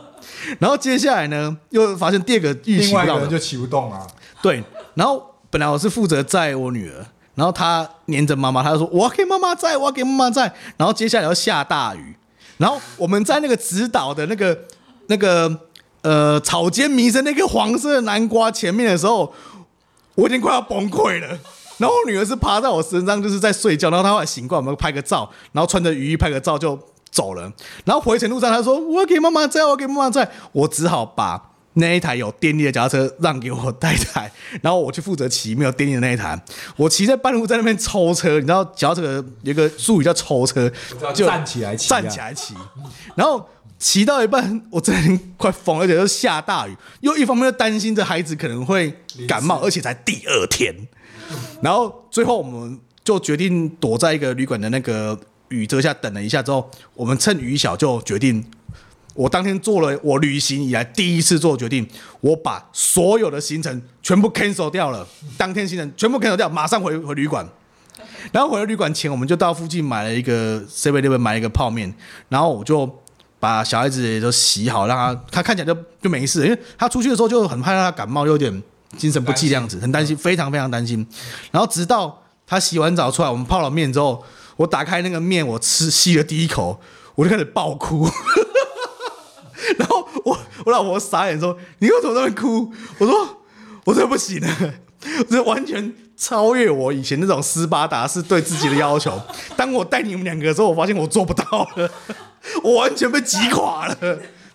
Speaker 3: 然后接下来呢，又发现第二个预期不到的，
Speaker 1: 就骑不动啊。
Speaker 3: 对，然后本来我是负责载我女儿，然后她黏着妈妈，她就说我要给妈妈载，我要给妈妈载。然后接下来要下大雨，然后我们在那个直岛的那个那个呃草间弥生那个黄色的南瓜前面的时候。我已经快要崩溃了，然后我女儿是趴在我身上，就是在睡觉，然后她后来醒过来，我们拍个照，然后穿着雨衣拍个照就走了。然后回程路上，他说：“我要给妈妈载，我要给妈妈载。”我只好把那一台有电力的脚踏车让给我太太，然后我去负责骑没有电力的那一台。我骑在半路在那边抽车，你知道脚踏车有个术语叫抽车，
Speaker 1: 就站起来骑，
Speaker 3: 站起来骑，然后。骑到一半，我真的快疯了，而且又下大雨，又一方面又担心这孩子可能会感冒，而且才第二天。然后最后我们就决定躲在一个旅馆的那个雨遮下等了一下，之后我们趁雨小就决定，我当天做了我旅行以来第一次做决定，我把所有的行程全部 cancel 掉了，当天行程全部 cancel 掉，马上回回旅馆。然后回了旅馆前，我们就到附近买了一个 Seven Eleven 买了一个泡面，然后我就。把小孩子也都洗好，让他他看起来就就没事，因为他出去的时候就很怕他感冒，又有点精神不济这样子，很担心，非常非常担心。然后直到他洗完澡出来，我们泡了面之后，我打开那个面，我吃吸了第一口，我就开始爆哭。然后我我老婆傻眼说：“你为什么在那边哭？”我说：“我这不行了，这完全超越我以前那种斯巴达式对自己的要求。当我带你们两个的时候，我发现我做不到了。”我完全被击垮了，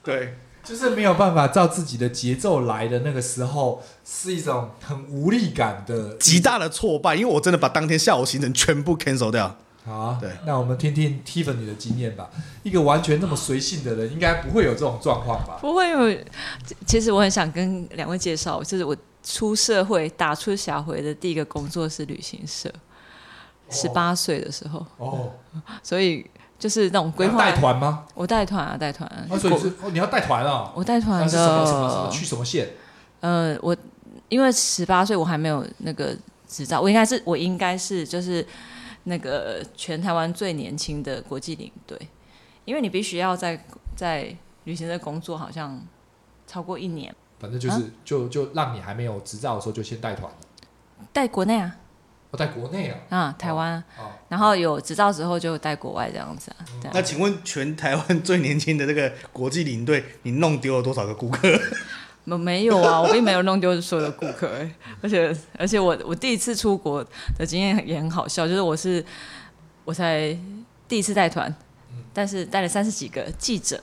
Speaker 3: 对，
Speaker 1: 就是没有办法照自己的节奏来的那个时候，是一种很无力感的
Speaker 3: 极大的挫败，因为我真的把当天下午行程全部 cancel 掉。
Speaker 1: 好啊，对，那我们听听 Tiffany 的经验吧。一个完全那么随性的人，应该不会有这种状况吧？
Speaker 2: 不会有。其实我很想跟两位介绍，就是我出社会打出小回的第一个工作是旅行社，十八岁的时候哦，所以。就是那种规划
Speaker 1: 带团吗？
Speaker 2: 我带团啊，带团。
Speaker 1: 啊，所以是哦，你要带团啊？
Speaker 2: 我带团的。
Speaker 1: 什么什么什么？去什么县？
Speaker 2: 呃，我因为十八岁，我还没有那个执照，我应该是我应该是就是那个全台湾最年轻的国际领队，因为你必须要在在旅行社工作，好像超过一年。
Speaker 1: 反正就是、啊、就就让你还没有执照的时候就先带团，
Speaker 2: 带国内啊。
Speaker 1: 我在国内啊，
Speaker 2: 啊，台湾，然后有执照之后就带国外这样子啊。
Speaker 3: 那请问全台湾最年轻的这个国际领队，你弄丢了多少个顾客？
Speaker 2: 没没有啊，我并没有弄丢所有的顾客，而且而且我我第一次出国的经验也很好笑，就是我是我才第一次带团，但是带了三十几个记者，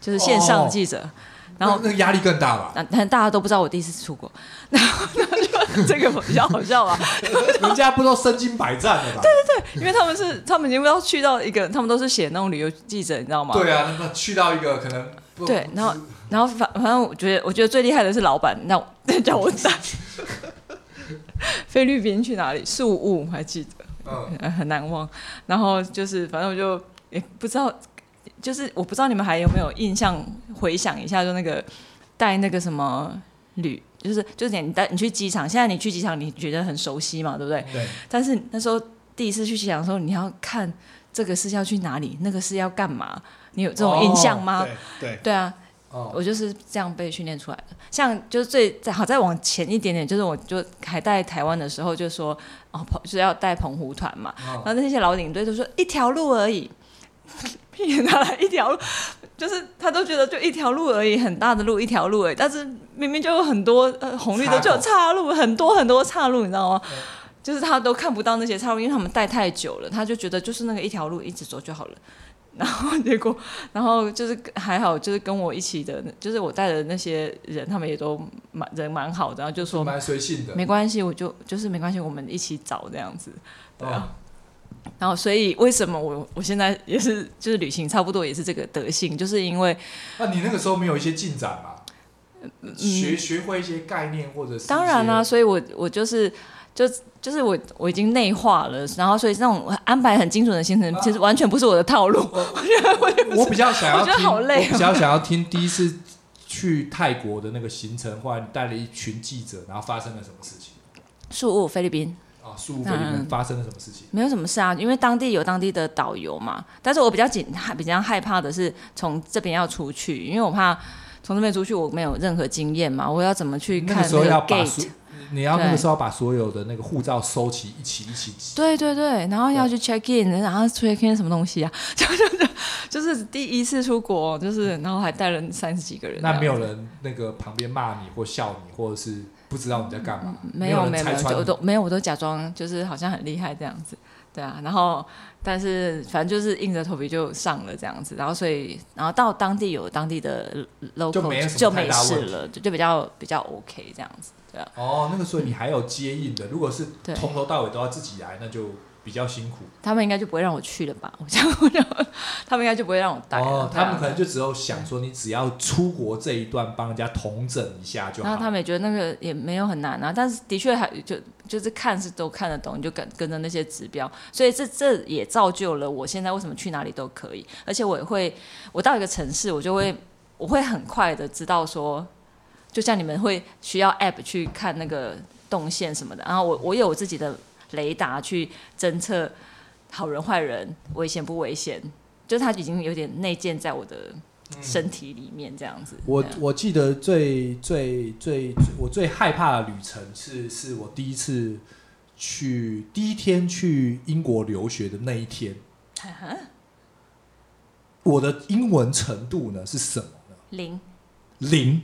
Speaker 2: 就是线上记者。然后
Speaker 1: 那个压力更大吧？
Speaker 2: 但大家都不知道我第一次出国，然后就这个比较好笑吧？
Speaker 1: 人家不都身经百战的吧？
Speaker 2: 对对对，因为他们是他们已经不知道去到一个，他们都是写那种旅游记者，你知道吗？
Speaker 1: 对啊，那去到一个可能
Speaker 2: 对，然后然后反反正我觉得我觉得最厉害的是老板，那 叫我打 菲律宾去哪里？宿雾还记得，嗯，很难忘。然后就是反正我就也不知道。就是我不知道你们还有没有印象，回想一下，就那个带那个什么旅，就是就是你带你去机场，现在你去机场你觉得很熟悉嘛，对不对？对。但是那时候第一次去机场的时候，你要看这个是要去哪里，那个是要干嘛？你有这种印象吗？
Speaker 3: 哦、对对，
Speaker 2: 对啊，哦、我就是这样被训练出来的。像就是最再好再往前一点点，就是我就还带台湾的时候，就说哦，就是要带澎湖团嘛，哦、然后那些老领队都说一条路而已。骗他来一条路，就是他都觉得就一条路而已，很大的路一条路而已，但是明明就有很多呃红绿灯就有岔路，很多很多岔路，你知道吗？嗯、就是他都看不到那些岔路，因为他们带太久了，他就觉得就是那个一条路一直走就好了。然后结果，然后就是还好，就是跟我一起的，就是我带的那些人，他们也都蛮人蛮好的，然后就说
Speaker 1: 蛮随性的，
Speaker 2: 没关系，我就就是没关系，我们一起找这样子，对啊。
Speaker 1: 哦
Speaker 2: 然后所以为什么我我现在也是就是旅行差不多也是这个德性，就是因为
Speaker 1: 那你那个时候没有一些进展嘛？嗯、学学会一些概念或者是
Speaker 2: 当然啦、啊，所以我我就是就就是我我已经内化了，然后所以那种安排很精准的行程，其实完全不是我的套路。我 我觉得我
Speaker 1: 我比较想要，
Speaker 2: 我觉得好累、哦，
Speaker 1: 我比较 想要听第一次去泰国的那个行程，或者你带了一群记者，然后发生了什么事情？
Speaker 2: 宿务菲律宾
Speaker 1: 啊，宿务菲律宾发生了什么事情、嗯？
Speaker 2: 没有什么事啊，因为当地有当地的导游嘛。但是我比较紧，比较害怕的是从这边要出去，因为我怕。从这边出去，我没有任何经验嘛，我要怎么去看那个 gate？
Speaker 1: 你要那个时候把所有的那个护照收齐，一起一起。
Speaker 2: 对对对，然后要去 check in，然后 check in 什么东西啊？就就就就是第一次出国，就是然后还带了三十几个人。
Speaker 1: 那没有人那个旁边骂你或笑你，或者是不知道你在干嘛？
Speaker 2: 没有没有没有，我都没有，我都假装就是好像很厉害这样子。对啊，然后但是反正就是硬着头皮就上了这样子，然后所以然后到当地有当地的 local 就没，就没事了，就就比较比较 OK 这样子，对啊。
Speaker 1: 哦，那个时候你还有接应的，如果是从头到尾都要自己来，那就。比较辛苦，
Speaker 2: 他们应该就不会让我去了吧？我想，他们应该就不会让我带。
Speaker 1: 哦，他们可能就只有想说，你只要出国这一段帮人家统整一下就好。
Speaker 2: 然后他们也觉得那个也没有很难啊，但是的确还就就是看是都看得懂，你就跟跟着那些指标，所以这这也造就了我现在为什么去哪里都可以，而且我也会，我到一个城市，我就会我会很快的知道说，就像你们会需要 app 去看那个动线什么的，然后我我有我自己的。雷达去侦测好人坏人危险不危险，就是它已经有点内建在我的身体里面这样子。
Speaker 1: 嗯、我我记得最最最，最我最害怕的旅程是是我第一次去第一天去英国留学的那一天。我的英文程度呢是什么呢？
Speaker 2: 零
Speaker 1: 零。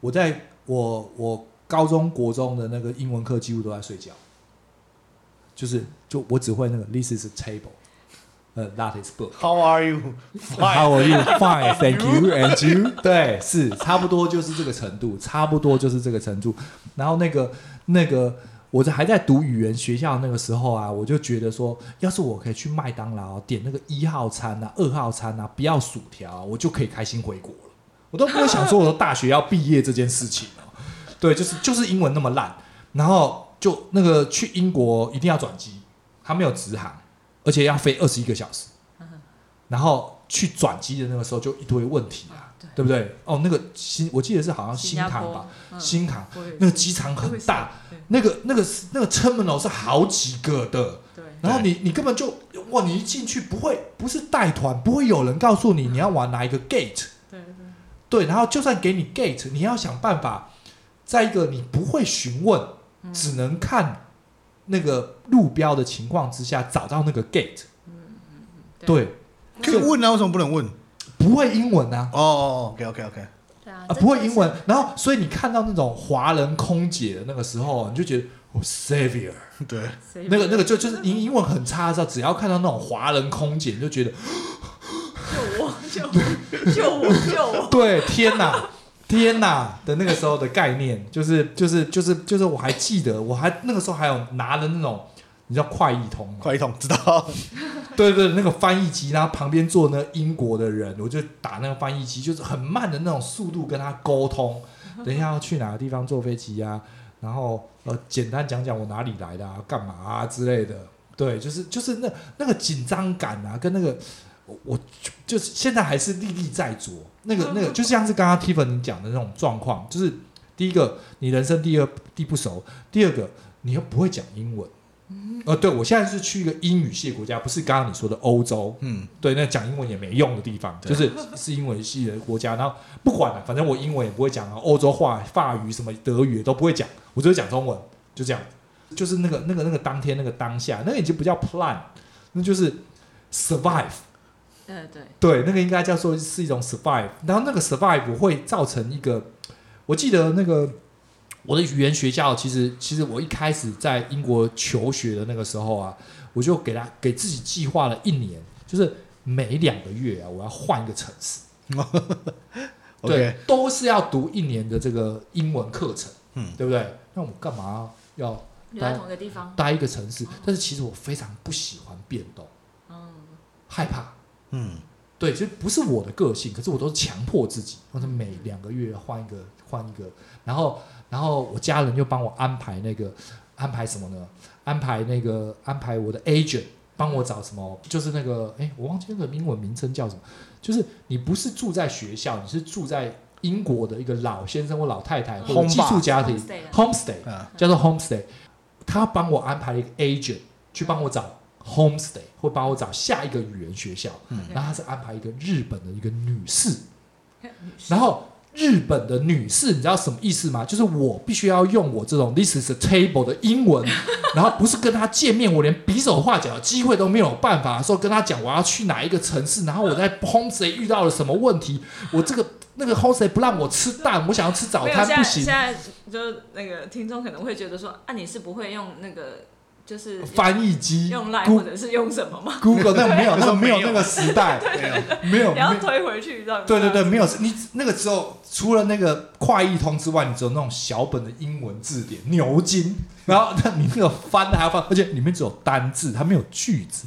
Speaker 1: 我在我我高中国中的那个英文课几乎都在睡觉。就是，就我只会那个，This is a table，呃，That is book。
Speaker 3: How are you?
Speaker 1: How are you? Fine, thank you. And you? 对，是差不多就是这个程度，差不多就是这个程度。然后那个那个，我在还在读语言学校那个时候啊，我就觉得说，要是我可以去麦当劳点那个一号餐啊、二号餐啊，不要薯条，我就可以开心回国了。我都不会想说我的大学要毕业这件事情。对，就是就是英文那么烂，然后。就那个去英国一定要转机，他没有直航，而且要飞二十一个小时。然后去转机的那个时候就一堆问题啊，对，对不对？哦，那个新我记得是好像新航吧，新航那个机场很大，那个那个那个 terminal 是好几个的。然后你你根本就哇，你一进去不会不是带团，不会有人告诉你你要往哪一个 gate。对对。然后就算给你 gate，你要想办法在一个你不会询问。只能看那个路标的情况之下找到那个 gate，对，
Speaker 3: 可以问啊，为什么不能问？
Speaker 1: 不会英文啊？
Speaker 3: 哦哦，OK OK OK，
Speaker 1: 啊，不会英文，然后所以你看到那种华人空姐的那个时候，你就觉得哦，Savior，
Speaker 3: 对，
Speaker 1: 那个那个就就是英英文很差的时候，只要看到那种华人空姐，你就觉得
Speaker 2: 救我，救我，救我，救我，
Speaker 1: 对，天哪！天呐的那个时候的概念，就是就是就是就是我还记得，我还那个时候还有拿的那种，你知道快译通，
Speaker 3: 快译通知道？
Speaker 1: 对对，那个翻译机，然后旁边坐那英国的人，我就打那个翻译机，就是很慢的那种速度跟他沟通。等一下要去哪个地方坐飞机啊？然后呃，简单讲讲我哪里来的啊，干嘛啊之类的。对，就是就是那那个紧张感啊，跟那个。我就就是现在还是历历在目，那个那个就像是刚刚 Tiffany 讲的那种状况，就是第一个你人生第二地不熟，第二个你又不会讲英文，呃，对我现在是去一个英语系国家，不是刚刚你说的欧洲，嗯，对，那讲英文也没用的地方，就是是英文系的国家，然后不管了，反正我英文也不会讲，欧洲话、法语什么德语都不会讲，我只会讲中文，就这样，就是那个那个那个当天那个当下，那个已经不叫 plan，那就是 survive。
Speaker 2: 对对。
Speaker 1: 对，那个应该叫做是一种 survive，然后那个 survive 会造成一个，我记得那个我的语言学校，其实其实我一开始在英国求学的那个时候啊，我就给他给自己计划了一年，就是每两个月啊，我要换一个城市，对，都是要读一年的这个英文课程，嗯，对不对？那我干嘛要
Speaker 2: 留在同一个地方，
Speaker 1: 待一个城市。但是其实我非常不喜欢变动，嗯，害怕，
Speaker 3: 嗯，
Speaker 1: 对，就不是我的个性，可是我都是强迫自己，或者每两个月换一个换一个，然后然后我家人就帮我安排那个安排什么呢？安排那个安排我的 agent 帮我找什么？就是那个哎，我忘记那个英文名称叫什么？就是你不是住在学校，你是住在。英国的一个老先生或老太太或者寄宿家庭 homestay 叫做 homestay，他帮我安排了一个 agent 去帮我找 homestay，会帮我找下一个语言学校。然后他是安排一个日本的一个女士，然后日本的女士，你知道什么意思吗？就是我必须要用我这种 this is a table 的英文，然后不是跟他见面，我连比手画脚的机会都没有办法说跟他讲我要去哪一个城市，然后我在 homestay 遇到了什么问题，我这个。那个 host 不让我吃蛋，我想要吃早餐不行。
Speaker 2: 现在就那个听众可能会觉得说，啊，你是不会用那个就是
Speaker 1: 翻译机
Speaker 2: 用 Line 或者是用什么吗
Speaker 1: ？Google 那没有，那没有那个时代，没有，
Speaker 2: 你要推回去让。
Speaker 1: 对对对，没有。你那个时候除了那个快译通之外，你只有那种小本的英文字典牛津，然后那你那个翻的还要翻，而且里面只有单字，它没有句子。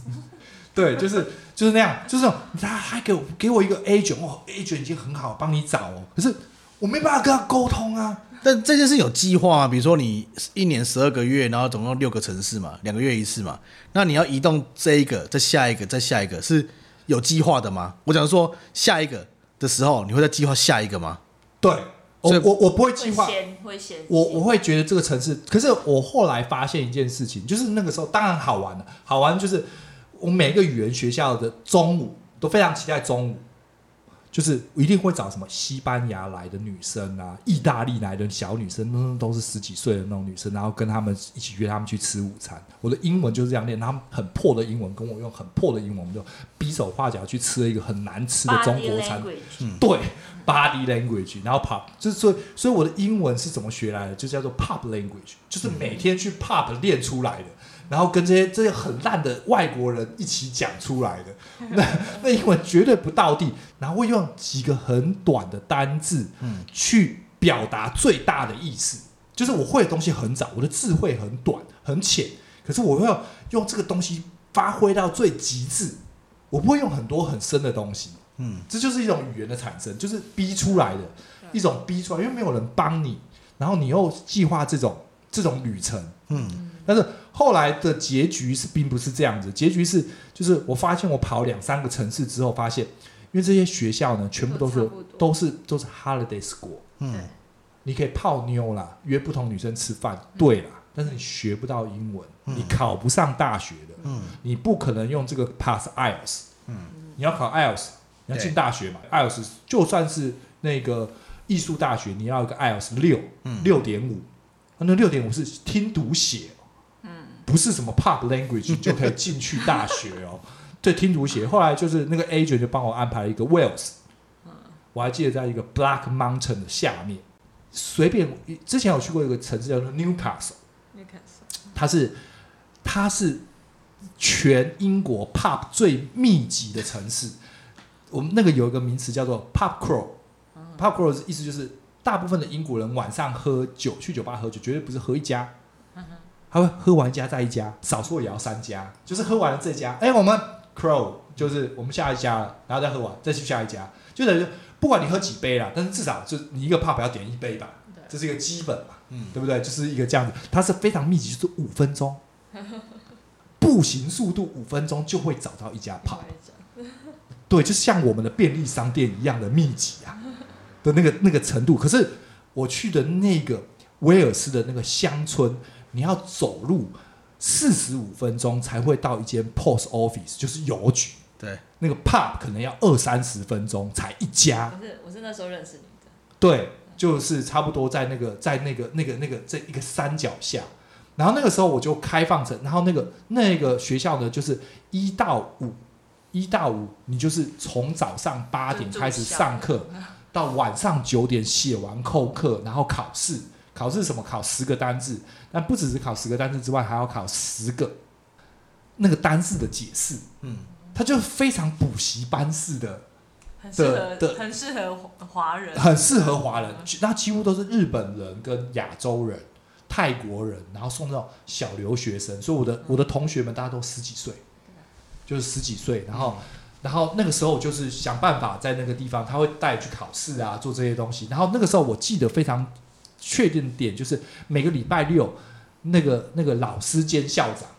Speaker 1: 对，就是就是那样，就是他还给我给我一个 agent 哦，agent 已经很好，帮你找哦。可是我没办法跟他沟通啊。
Speaker 3: 但这件事有计划啊？比如说你一年十二个月，然后总共六个城市嘛，两个月一次嘛。那你要移动这一个，再下一个，再下一个，是有计划的吗？我讲说下一个的时候，你会再计划下一个吗？
Speaker 1: 对，我我我不会计划，
Speaker 2: 会会先
Speaker 1: 我我会觉得这个城市。可是我后来发现一件事情，就是那个时候当然好玩了，好玩就是。我每个语言学校的中午都非常期待中午，就是一定会找什么西班牙来的女生啊，意大利来的小女生，都都是十几岁的那种女生，然后跟他们一起约他们去吃午餐。我的英文就是这样练，他们很破的英文跟我用很破的英文，我们就比手画脚去吃了一个很难吃的中国餐。对，body language，然后 pop 就是所以，所以我的英文是怎么学来的？就叫做 pop language，就是每天去 pop 练出来的。然后跟这些这些很烂的外国人一起讲出来的，那那英文绝对不到地。然后会用几个很短的单字，嗯，去表达最大的意思。就是我会的东西很早，我的智慧很短很浅，可是我要用这个东西发挥到最极致。我不会用很多很深的东西，嗯，这就是一种语言的产生，就是逼出来的一种逼出来，因为没有人帮你，然后你又计划这种这种旅程，嗯，但是。后来的结局是并不是这样子，结局是就是我发现我跑两三个城市之后，发现因为这些学校呢，全部都是都是都是 holiday school，嗯，你可以泡妞啦，约不同女生吃饭，对啦，但是你学不到英文，你考不上大学的，嗯，你不可能用这个 pass IELTS，嗯，你要考 IELTS，你要进大学嘛，IELTS 就算是那个艺术大学，你要一个 IELTS 六，嗯，六点五，那六点五是听读写。不是什么 pop language 就可以进去大学哦，对，听读写。后来就是那个 agent 就帮我安排了一个 Wales，我还记得在一个 Black Mountain 的下面，随便之前有去过一个城市叫做 Newcastle，Newcastle，它是它是全英国 pub 最密集的城市。我们那个有一个名词叫做 pub crawl，pub crawl 意思就是大部分的英国人晚上喝酒去酒吧喝酒，绝对不是喝一家。他会喝完一家再一家，少说也要三家，就是喝完了这家，哎，我们 Crow 就是我们下一家了，然后再喝完再去下一家，就等于不管你喝几杯啦，但是至少就你一个 pub 要点一杯吧，对这是一个基本嘛，嗯，对不对？就是一个这样子，它是非常密集，就是五分钟，步行速度五分钟就会找到一家 pub，对，就像我们的便利商店一样的密集啊的那个那个程度。可是我去的那个威尔斯的那个乡村。你要走路四十五分钟才会到一间 post office，就是邮局。
Speaker 3: 对，
Speaker 1: 那个 pub 可能要二三十分钟才一家。
Speaker 2: 不是，我是那时候认识你的。
Speaker 1: 对，就是差不多在那个在那个那个那个这一个山脚下，然后那个时候我就开放成，然后那个那个学校呢，就是一到五，一到五，你就是从早上八点开始上课，到晚上九点写完扣课，然后考试。考试什么？考十个单字，但不只是考十个单字之外，还要考十个那个单字的解释。嗯，他就非常补习班式的，
Speaker 2: 很适合的，很适合华人，
Speaker 1: 很适合华人。那几乎都是日本人跟亚洲人，泰国人，然后送那种小留学生，所以我的我的同学们大家都十几岁，就是十几岁，然后然后那个时候就是想办法在那个地方，他会带去考试啊，做这些东西。然后那个时候我记得非常确定的点就是每个礼拜六，那个那个老师兼校长，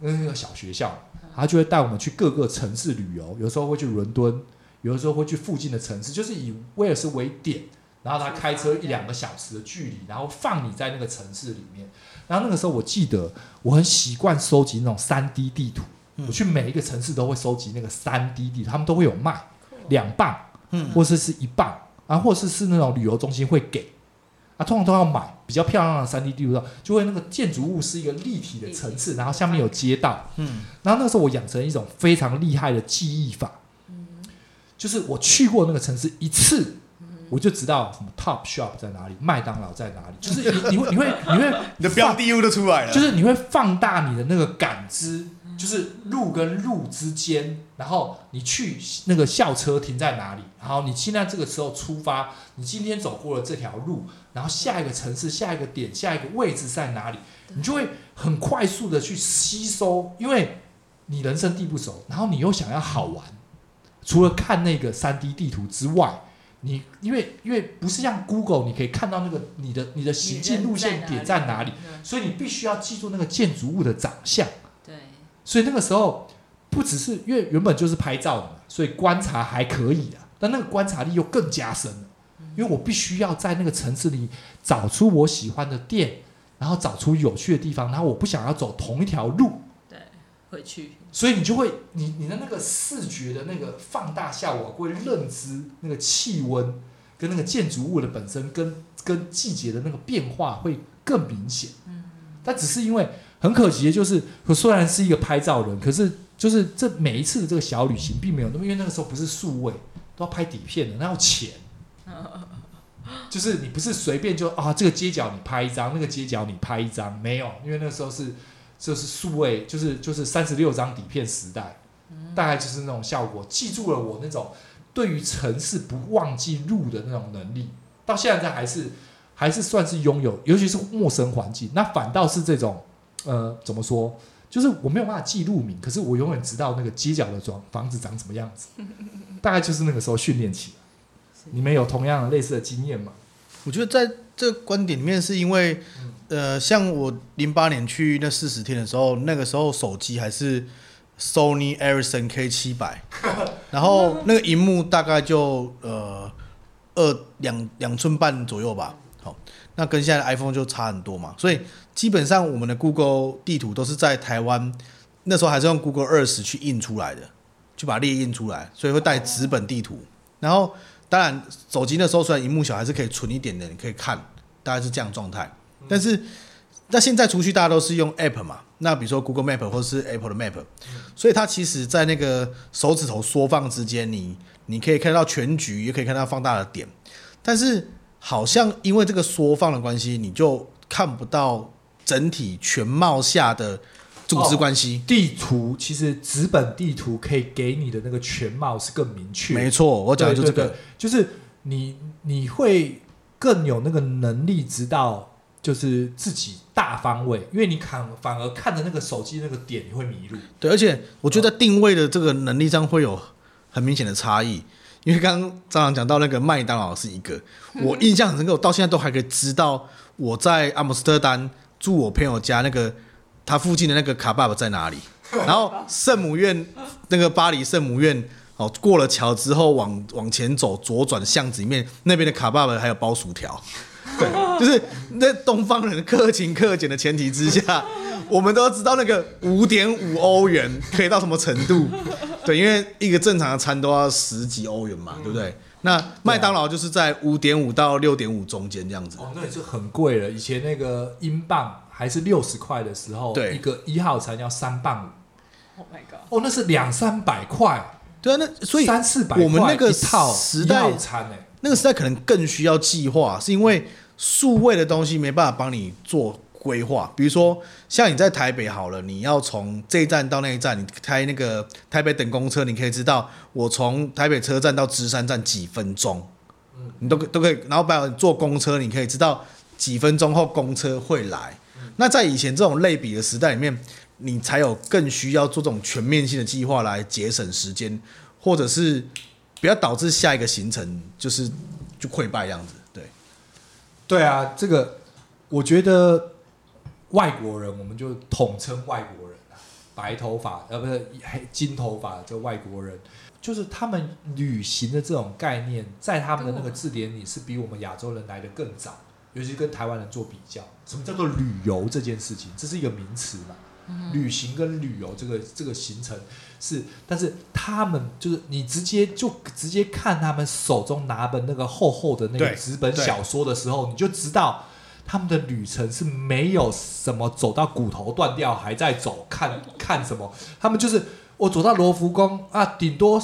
Speaker 1: 那个小学校，他就会带我们去各个城市旅游，有时候会去伦敦，有的时候会去附近的城市，就是以威尔斯为点。然后他开车一两个小时的距离，然后放你在那个城市里面。然后那个时候我记得我很习惯收集那种三 D 地图，嗯、我去每一个城市都会收集那个三 D 地图，他们都会有卖两磅，嗯，或者是一磅，啊，或者是是那种旅游中心会给，啊，通常都要买比较漂亮的三 D 地图，就会那个建筑物是一个立体的层次，然后下面有街道，嗯，然后那个时候我养成一种非常厉害的记忆法，嗯，就是我去过那个城市一次。我就知道什么 Top Shop 在哪里，麦当劳在哪里，就是你你会你会你会
Speaker 3: 你的标的物都出来了，
Speaker 1: 就是你会放大你的那个感知，就是路跟路之间，然后你去那个校车停在哪里，然后你现在这个时候出发，你今天走过了这条路，然后下一个城市、下一个点、下一个位置在哪里，你就会很快速的去吸收，因为你人生地不熟，然后你又想要好玩，除了看那个三 D 地图之外。你因为因为不是像 Google，你可以看到那个你的你的行进路线点在哪里，所以你必须要记住那个建筑物的长相。对，所以那个时候不只是因为原本就是拍照的嘛，所以观察还可以的，但那个观察力又更加深了，因为我必须要在那个城市里找出我喜欢的店，然后找出有趣的地方，然后我不想要走同一条路。
Speaker 2: 对，回去。
Speaker 1: 所以你就会，你你的那个视觉的那个放大效果，会认知那个气温跟那个建筑物的本身跟跟季节的那个变化会更明显。嗯，但只是因为很可惜的就是，我虽然是一个拍照人，可是就是这每一次的这个小旅行并没有那么，因为那个时候不是数位，都要拍底片的，那要钱。就是你不是随便就啊，这个街角你拍一张，那个街角你拍一张，没有，因为那个时候是。就是数位，就是就是三十六张底片时代，大概就是那种效果。记住了我那种对于城市不忘记路的那种能力，到现在还是还是算是拥有，尤其是陌生环境。那反倒是这种，呃，怎么说？就是我没有办法记录名，可是我永远知道那个街角的房房子长什么样子。大概就是那个时候训练起来。你们有同样的类似的经验吗？
Speaker 3: 我觉得在这个观点里面，是因为。呃，像我零八年去那四十天的时候，那个时候手机还是 Sony Ericsson K 七百，然后那个荧幕大概就呃二两两寸半左右吧。那跟现在的 iPhone 就差很多嘛。所以基本上我们的 Google 地图都是在台湾，那时候还是用 Google Earth 去印出来的，就把列印出来，所以会带纸本地图。然后当然手机那时候虽然荧幕小，还是可以存一点的，你可以看，大概是这样状态。但是，那现在除去大家都是用 App 嘛，那比如说 Google Map 或者是 Apple 的 Map，所以它其实在那个手指头缩放之间，你你可以看到全局，也可以看到放大的点。但是好像因为这个缩放的关系，你就看不到整体全貌下的组织关系。
Speaker 1: 哦，地图其实纸本地图可以给你的那个全貌是更明确。
Speaker 3: 没错，我讲的就是这个，
Speaker 1: 就是你你会。更有那个能力知道，就是自己大方位，因为你看反而看着那个手机那个点，你会迷路。
Speaker 3: 对，而且我觉得定位的这个能力上会有很明显的差异。因为刚刚张朗讲到那个麦当劳是一个，我印象很深刻，我到现在都还可以知道我在阿姆斯特丹住我朋友家那个他附近的那个卡爸爸在哪里。然后圣母院那个巴黎圣母院。哦，过了桥之后往往前走，左转巷子里面那边的卡爸爸还有包薯条，对，就是在东方人克勤克俭的前提之下，我们都知道那个五点五欧元可以到什么程度，对，因为一个正常的餐都要十几欧元嘛，对不对？那麦当劳就是在五点五到六点五中间这样子，
Speaker 1: 哦，那也是很贵了。以前那个英镑还是六十块的时候，对，一个一号餐要三磅五，Oh my god，哦，那是两三百块。
Speaker 3: 对啊，那所以
Speaker 1: 三四百块
Speaker 3: 我们那个
Speaker 1: 套
Speaker 3: 时代
Speaker 1: 餐
Speaker 3: 那个时代可能更需要计划，是因为数位的东西没办法帮你做规划。比如说，像你在台北好了，你要从这一站到那一站，你开那个台北等公车，你可以知道我从台北车站到芝山站几分钟，你都都可以。然后，包括坐公车，你可以知道几分钟后公车会来。那在以前这种类比的时代里面，你才有更需要做这种全面性的计划来节省时间，或者是不要导致下一个行程就是就溃败这样子。
Speaker 1: 对，啊，这个我觉得外国人我们就统称外国人啊，白头发呃不是黑金头发这外国人。就是他们旅行的这种概念，在他们的那个字典里是比我们亚洲人来的更早，尤其跟台湾人做比较。什么叫做旅游这件事情？这是一个名词嘛？旅行跟旅游这个这个行程是，但是他们就是你直接就直接看他们手中拿本那个厚厚的那个纸本小说的时候，你就知道他们的旅程是没有什么走到骨头断掉还在走，看看什么，他们就是。我走到罗浮宫啊，顶多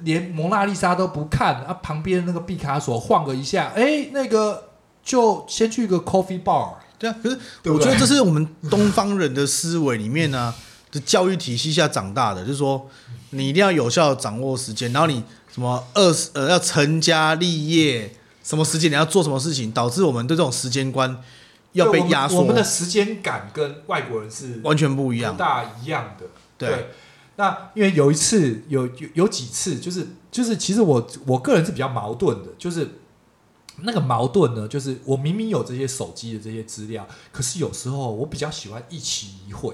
Speaker 1: 连蒙娜丽莎都不看啊，旁边那个毕卡索晃个一下，哎，那个就先去一个 coffee bar。
Speaker 3: 对啊，可是我觉得这是我们东方人的思维里面呢、啊，的教育体系下长大的，就是说你一定要有效掌握时间，然后你什么二十呃要成家立业，什么时间你要做什么事情，导致我们对这种时间观要被压缩。
Speaker 1: 我们的时间感跟外国人是
Speaker 3: 完全不一样，
Speaker 1: 不大一样的。
Speaker 3: 对。
Speaker 1: 对那因为有一次有有有几次，就是就是其实我我个人是比较矛盾的，就是那个矛盾呢，就是我明明有这些手机的这些资料，可是有时候我比较喜欢一期一会。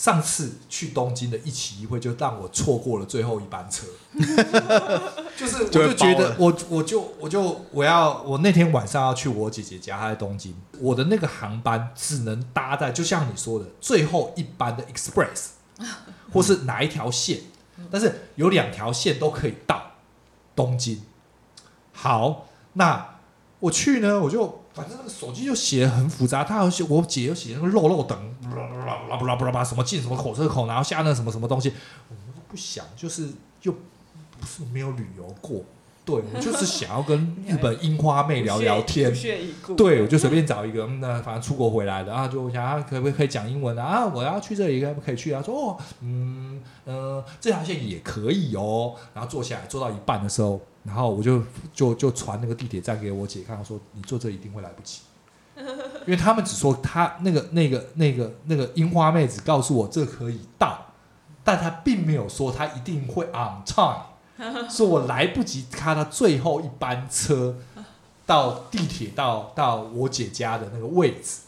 Speaker 1: 上次去东京的一期一会，就让我错过了最后一班车，就是我就觉得我我就我就我要我那天晚上要去我姐姐家，她在东京，我的那个航班只能搭在就像你说的最后一班的 Express。或是哪一条线，但是有两条线都可以到东京。好，那我去呢，我就反正那个手机就写得很复杂，他有写我姐又写那个漏漏等，啦啦啦啦啦什么进什么火车口，然后下那什么什么东西，我们都不想，就是又不是没有旅游过。对，我就是想要跟日本樱花妹聊聊天。对，我就随便找一个，那反正出国回来的啊，就想啊，可不可以讲英文啊？啊，我要去这里，可不可以去啊？说哦，嗯呃，这条线也可以哦。然后坐下来，坐到一半的时候，然后我就就就传那个地铁站给我姐看，说你坐这一定会来不及，因为他们只说他那个那个那个那个樱花妹子告诉我这可以到，但他并没有说他一定会 on time。说我来不及看他最后一班车到地铁到到我姐家的那个位置，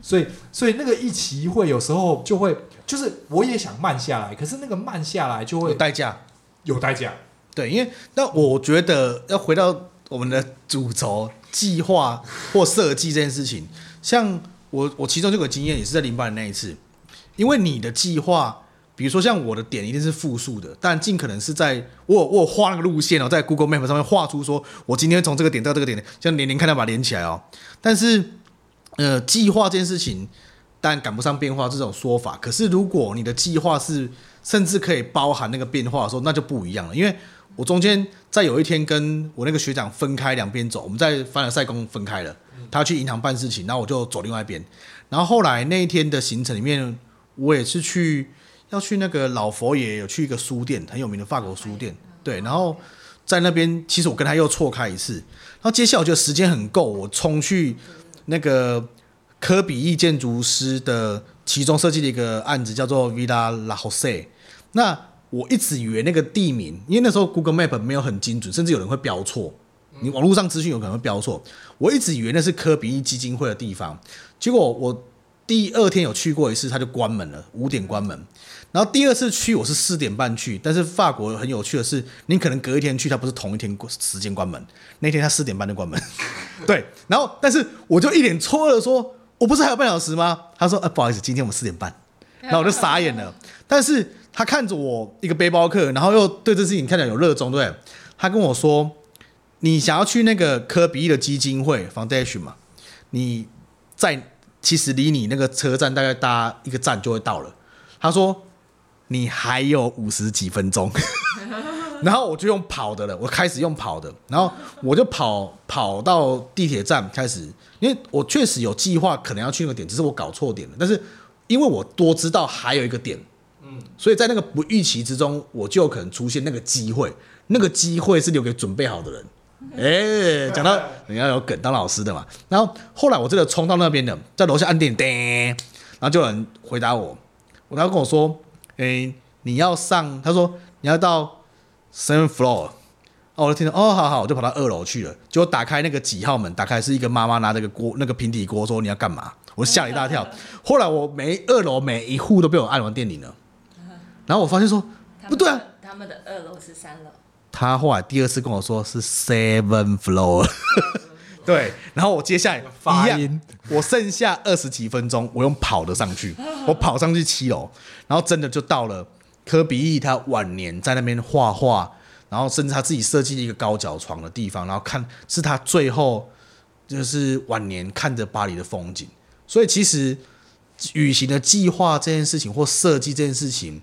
Speaker 1: 所以所以那个一期一会有时候就会就是我也想慢下来，可是那个慢下来就会
Speaker 3: 有代价，
Speaker 1: 有代价。
Speaker 3: 对，因为那我觉得要回到我们的主轴计划或设计这件事情，像我我其中这个经验也是在零八年那一次，因为你的计划。比如说像我的点一定是复数的，但尽可能是在我我画那个路线哦，在 Google Map 上面画出说，我今天从这个点到这个点，像连连看到把它连起来哦。但是，呃，计划这件事情当然赶不上变化这种说法。可是如果你的计划是甚至可以包含那个变化的时候，那就不一样了。因为我中间在有一天跟我那个学长分开两边走，我们在凡尔赛宫分开了，他去银行办事情，然后我就走另外一边。然后后来那一天的行程里面，我也是去。要去那个老佛爷，有去一个书店，很有名的法国书店，对，然后在那边，其实我跟他又错开一次，然后接下来我觉得时间很够，我冲去那个科比意建筑师的其中设计的一个案子，叫做 Villa La Jose。那我一直以为那个地名，因为那时候 Google Map 没有很精准，甚至有人会标错，你网络上资讯有可能会标错，我一直以为那是科比意基金会的地方，结果我第二天有去过一次，他就关门了，五点关门。然后第二次去我是四点半去，但是法国很有趣的是，你可能隔一天去，它不是同一天时间关门，那天他四点半就关门。对，然后但是我就一脸错愕说，我不是还有半小时吗？他说，呃，不好意思，今天我们四点半。然后我就傻眼了。但是他看着我一个背包客，然后又对这事情看起来有热衷，对，他跟我说，你想要去那个科比意的基金会 Foundation 嘛？你在其实离你那个车站大概搭一个站就会到了。他说。你还有五十几分钟，然后我就用跑的了，我开始用跑的，然后我就跑跑到地铁站开始，因为我确实有计划可能要去那个点，只是我搞错点了。但是因为我多知道还有一个点，嗯，所以在那个不预期之中，我就有可能出现那个机会，那个机会是留给准备好的人，哎、欸，讲到你要有梗当老师的嘛。然后后来我真的冲到那边的，在楼下按电铃，然后就有人回答我，然后跟我说：“哎、欸，你要上？”他说：“你要到 seven floor。”哦，我就听到哦，好好，我就跑到二楼去了。结果打开那个几号门，打开是一个妈妈拿着个锅，那个平底锅，说你要干嘛？我吓了一大跳。后来我每二楼每一户都被我按完电铃了。然后我发现说不对啊，
Speaker 2: 他们的二楼是三楼。
Speaker 3: 他后来第二次跟我说是 seven floor。对，然后我接下来发音，我剩下二十几分钟，我用跑的上去，我跑上去七楼，然后真的就到了科比意他晚年在那边画画。然后甚至他自己设计了一个高脚床的地方，然后看是他最后就是晚年看着巴黎的风景。所以其实旅行的计划这件事情或设计这件事情，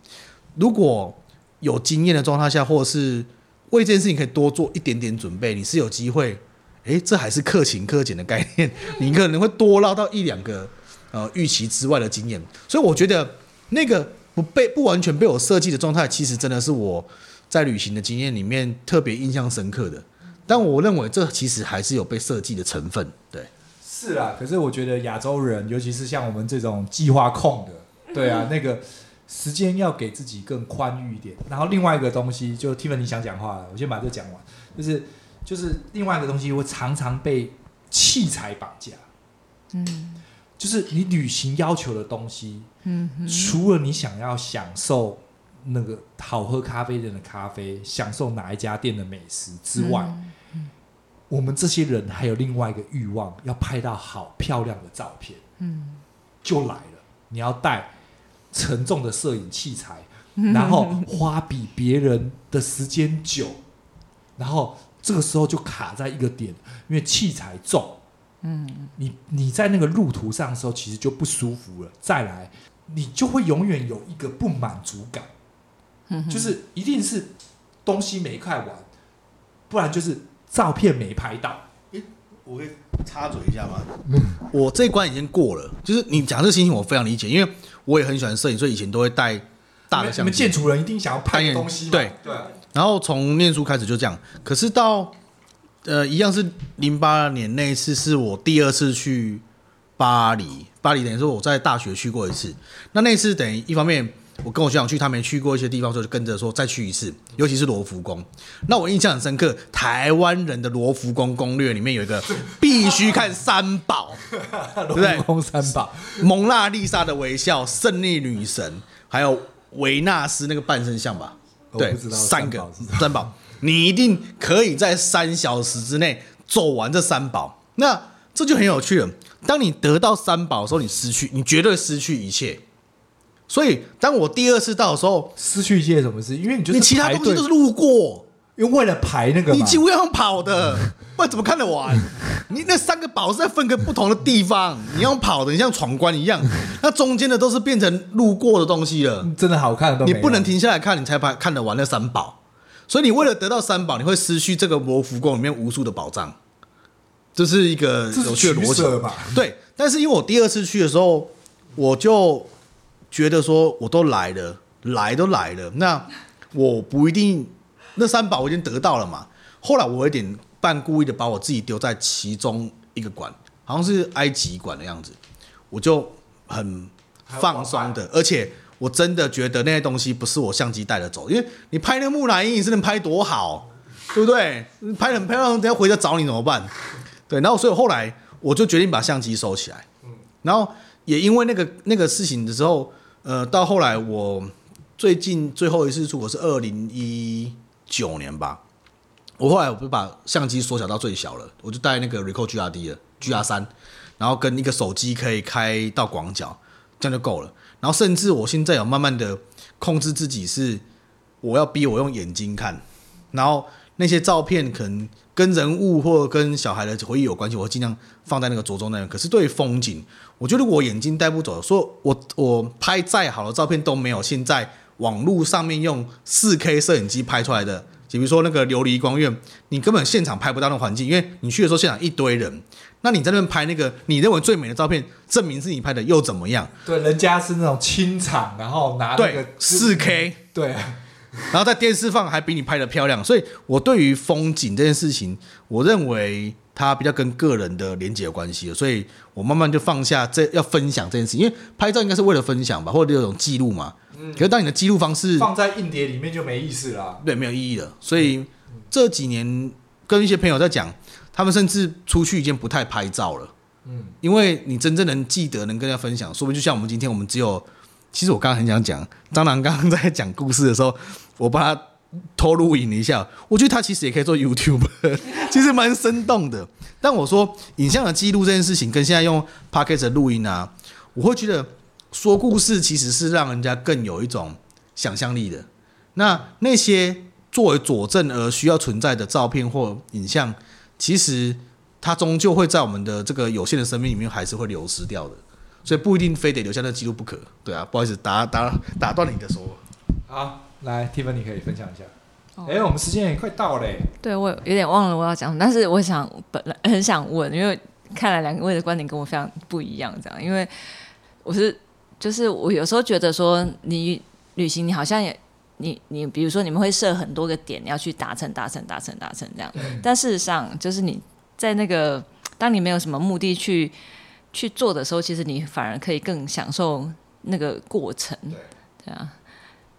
Speaker 3: 如果有经验的状态下，或者是为这件事情可以多做一点点准备，你是有机会。诶，这还是克勤克俭的概念，你可能会多捞到一两个呃预期之外的经验。所以我觉得那个不被不完全被我设计的状态，其实真的是我。在旅行的经验里面，特别印象深刻的，但我认为这其实还是有被设计的成分。对，
Speaker 1: 是啊。可是我觉得亚洲人，尤其是像我们这种计划控的，对啊，那个时间要给自己更宽裕一点。然后另外一个东西，就 Tiffany 你想讲话了，我先把这讲完。就是就是另外一个东西，我常常被器材绑架。嗯，就是你旅行要求的东西，嗯，除了你想要享受。那个好喝咖啡店的咖啡，享受哪一家店的美食之外，嗯嗯、我们这些人还有另外一个欲望，要拍到好漂亮的照片。嗯，就来了，你要带沉重的摄影器材，然后花比别人的时间久，然后这个时候就卡在一个点，因为器材重。嗯，你你在那个路途上的时候，其实就不舒服了。再来，你就会永远有一个不满足感。就是一定是东西没看完，不然就是照片没拍到。
Speaker 3: 我可以插嘴一下吗？我这一关已经过了。就是你讲这个心情，我非常理解，因为我也很喜欢摄影，所以以前都会带大的相机。
Speaker 1: 你们建筑人一定想要拍东西，
Speaker 3: 对对。然后从念书开始就这样，可是到呃一样是零八年那一次，是我第二次去巴黎。巴黎等于说我在大学去过一次，那那次等于一方面。我跟我学长去，他没去过一些地方，所以就跟着说再去一次，尤其是罗浮宫。那我印象很深刻，台湾人的罗浮宫攻略里面有一个必须看三宝，对不
Speaker 1: 对？宫三宝：
Speaker 3: 蒙娜丽莎的微笑、胜利女神，还有维纳斯那个半身像吧？对，三个三宝，你一定可以在三小时之内走完这三宝。那这就很有趣了。当你得到三宝的时候，你失去，你绝对失去一切。所以，当我第二次到的时候，
Speaker 1: 失去一些什么事？因为你就是
Speaker 3: 你其他东西都是路过，
Speaker 1: 因为为了排那个，
Speaker 3: 你几乎要跑的，不然怎么看得完？你那三个宝是在分个不同的地方，你要跑的，你像闯关一样，那中间的都是变成路过的东西了。
Speaker 1: 真的好看的，
Speaker 3: 你不能停下来看，你才看看得完那三宝。所以你为了得到三宝，你会失去这个罗浮宫里面无数的宝藏。这是一个有趣的逻辑吧？对。但是因为我第二次去的时候，我就。觉得说我都来了，来都来了，那我不一定那三宝我已经得到了嘛。后来我有点半故意的把我自己丢在其中一个馆，好像是埃及馆的样子，我就很放松的，而且我真的觉得那些东西不是我相机带着走，因为你拍那个木乃伊，你是能拍多好，对不对？拍得很漂亮，等下回家找你怎么办？对，然后所以后来我就决定把相机收起来，然后也因为那个那个事情的时候。呃，到后来我最近最后一次出国是二零一九年吧。我后来我不是把相机缩小到最小了，我就带那个 Ricoh GRD 了，GR 三，然后跟一个手机可以开到广角，这样就够了。然后甚至我现在有慢慢的控制自己，是我要逼我用眼睛看，然后那些照片可能跟人物或跟小孩的回忆有关系，我会尽量放在那个着重那边。可是对于风景。我觉得我眼睛带不走，说我我拍再好的照片都没有现在网络上面用四 K 摄影机拍出来的。比如说那个琉璃光院，你根本现场拍不到那环境，因为你去的时候现场一堆人，那你在那边拍那个你认为最美的照片，证明是你拍的又怎么样？
Speaker 1: 对，人家是那种清场，然后拿那个
Speaker 3: 四 K，
Speaker 1: 对，
Speaker 3: 然后在电视放还比你拍的漂亮，所以我对于风景这件事情，我认为它比较跟个人的连接有关系，所以我慢慢就放下这要分享这件事情，因为拍照应该是为了分享吧，或者有种记录嘛。嗯。可是当你的记录方式
Speaker 1: 放在硬碟里面就没意思了，
Speaker 3: 对，没有意义了。所以这几年跟一些朋友在讲，他们甚至出去已经不太拍照了。嗯，因为你真正能记得，能跟大家分享，说不定就像我们今天，我们只有。其实我刚刚很想讲，张楠刚刚在讲故事的时候，我帮他偷录影一下。我觉得他其实也可以做 YouTube，其实蛮生动的。但我说影像的记录这件事情，跟现在用 Pocket 录音啊，我会觉得说故事其实是让人家更有一种想象力的。那那些作为佐证而需要存在的照片或影像，其实它终究会在我们的这个有限的生命里面，还是会流失掉的。所以不一定非得留下那个记录不可，对啊，不好意思打打打断你的说。
Speaker 1: 好，来，Tiffany 你可以分享一下。哎、欸，我们时间也快到了。
Speaker 2: 对，我有点忘了我要讲，但是我想本来很想问，因为看来两位的观点跟我非常不一样，这样，因为我是就是我有时候觉得说你旅行，你好像也你你比如说你们会设很多个点，你要去达成达成达成达成这样，嗯、但事实上就是你在那个当你没有什么目的去。去做的时候，其实你反而可以更享受那个过程，对。啊，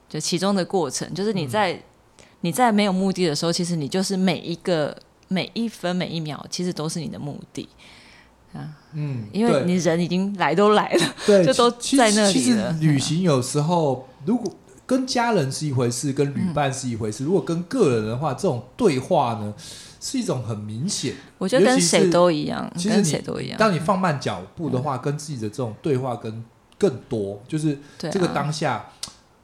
Speaker 2: 就其中的过程，就是你在、嗯、你在没有目的的时候，其实你就是每一个每一分每一秒，其实都是你的目的。啊，嗯，因为你人已经来都来了，对，就都在那里了。
Speaker 1: 其实旅行有时候，如果跟家人是一回事，跟旅伴是一回事，嗯、如果跟个人的话，这种对话呢？是一种很明显，
Speaker 2: 我觉得跟谁都一样，
Speaker 1: 其实
Speaker 2: 跟谁都一样。
Speaker 1: 当你放慢脚步的话，嗯、跟自己的这种对话跟更多，就是这个当下，啊、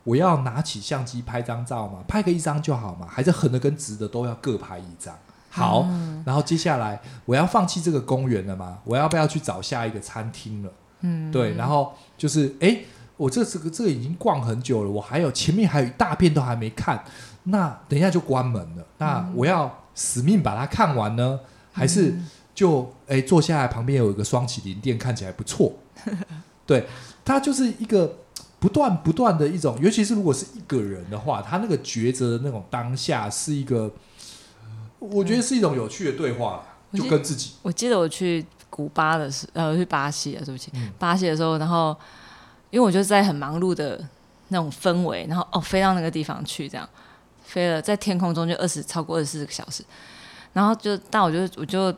Speaker 1: 我要拿起相机拍张照嘛，拍个一张就好嘛，还是横的跟直的都要各拍一张。好，嗯、然后接下来我要放弃这个公园了吗？我要不要去找下一个餐厅了？嗯，对，然后就是，哎，我这这个这个已经逛很久了，我还有前面还有一大片都还没看，那等一下就关门了。那我要。嗯死命把它看完呢，还是就哎、欸、坐下来旁边有一个双麒麟店，看起来不错。对，它就是一个不断不断的一种，尤其是如果是一个人的话，他那个抉择的那种当下是一个，我觉得是一种有趣的对话，嗯、就跟自己
Speaker 2: 我。我记得我去古巴的时候，呃，去巴西啊，对不起，嗯、巴西的时候，然后因为我就在很忙碌的那种氛围，然后哦飞到那个地方去这样。飞了，在天空中就二十超过二十四个小时，然后就，但我就我就，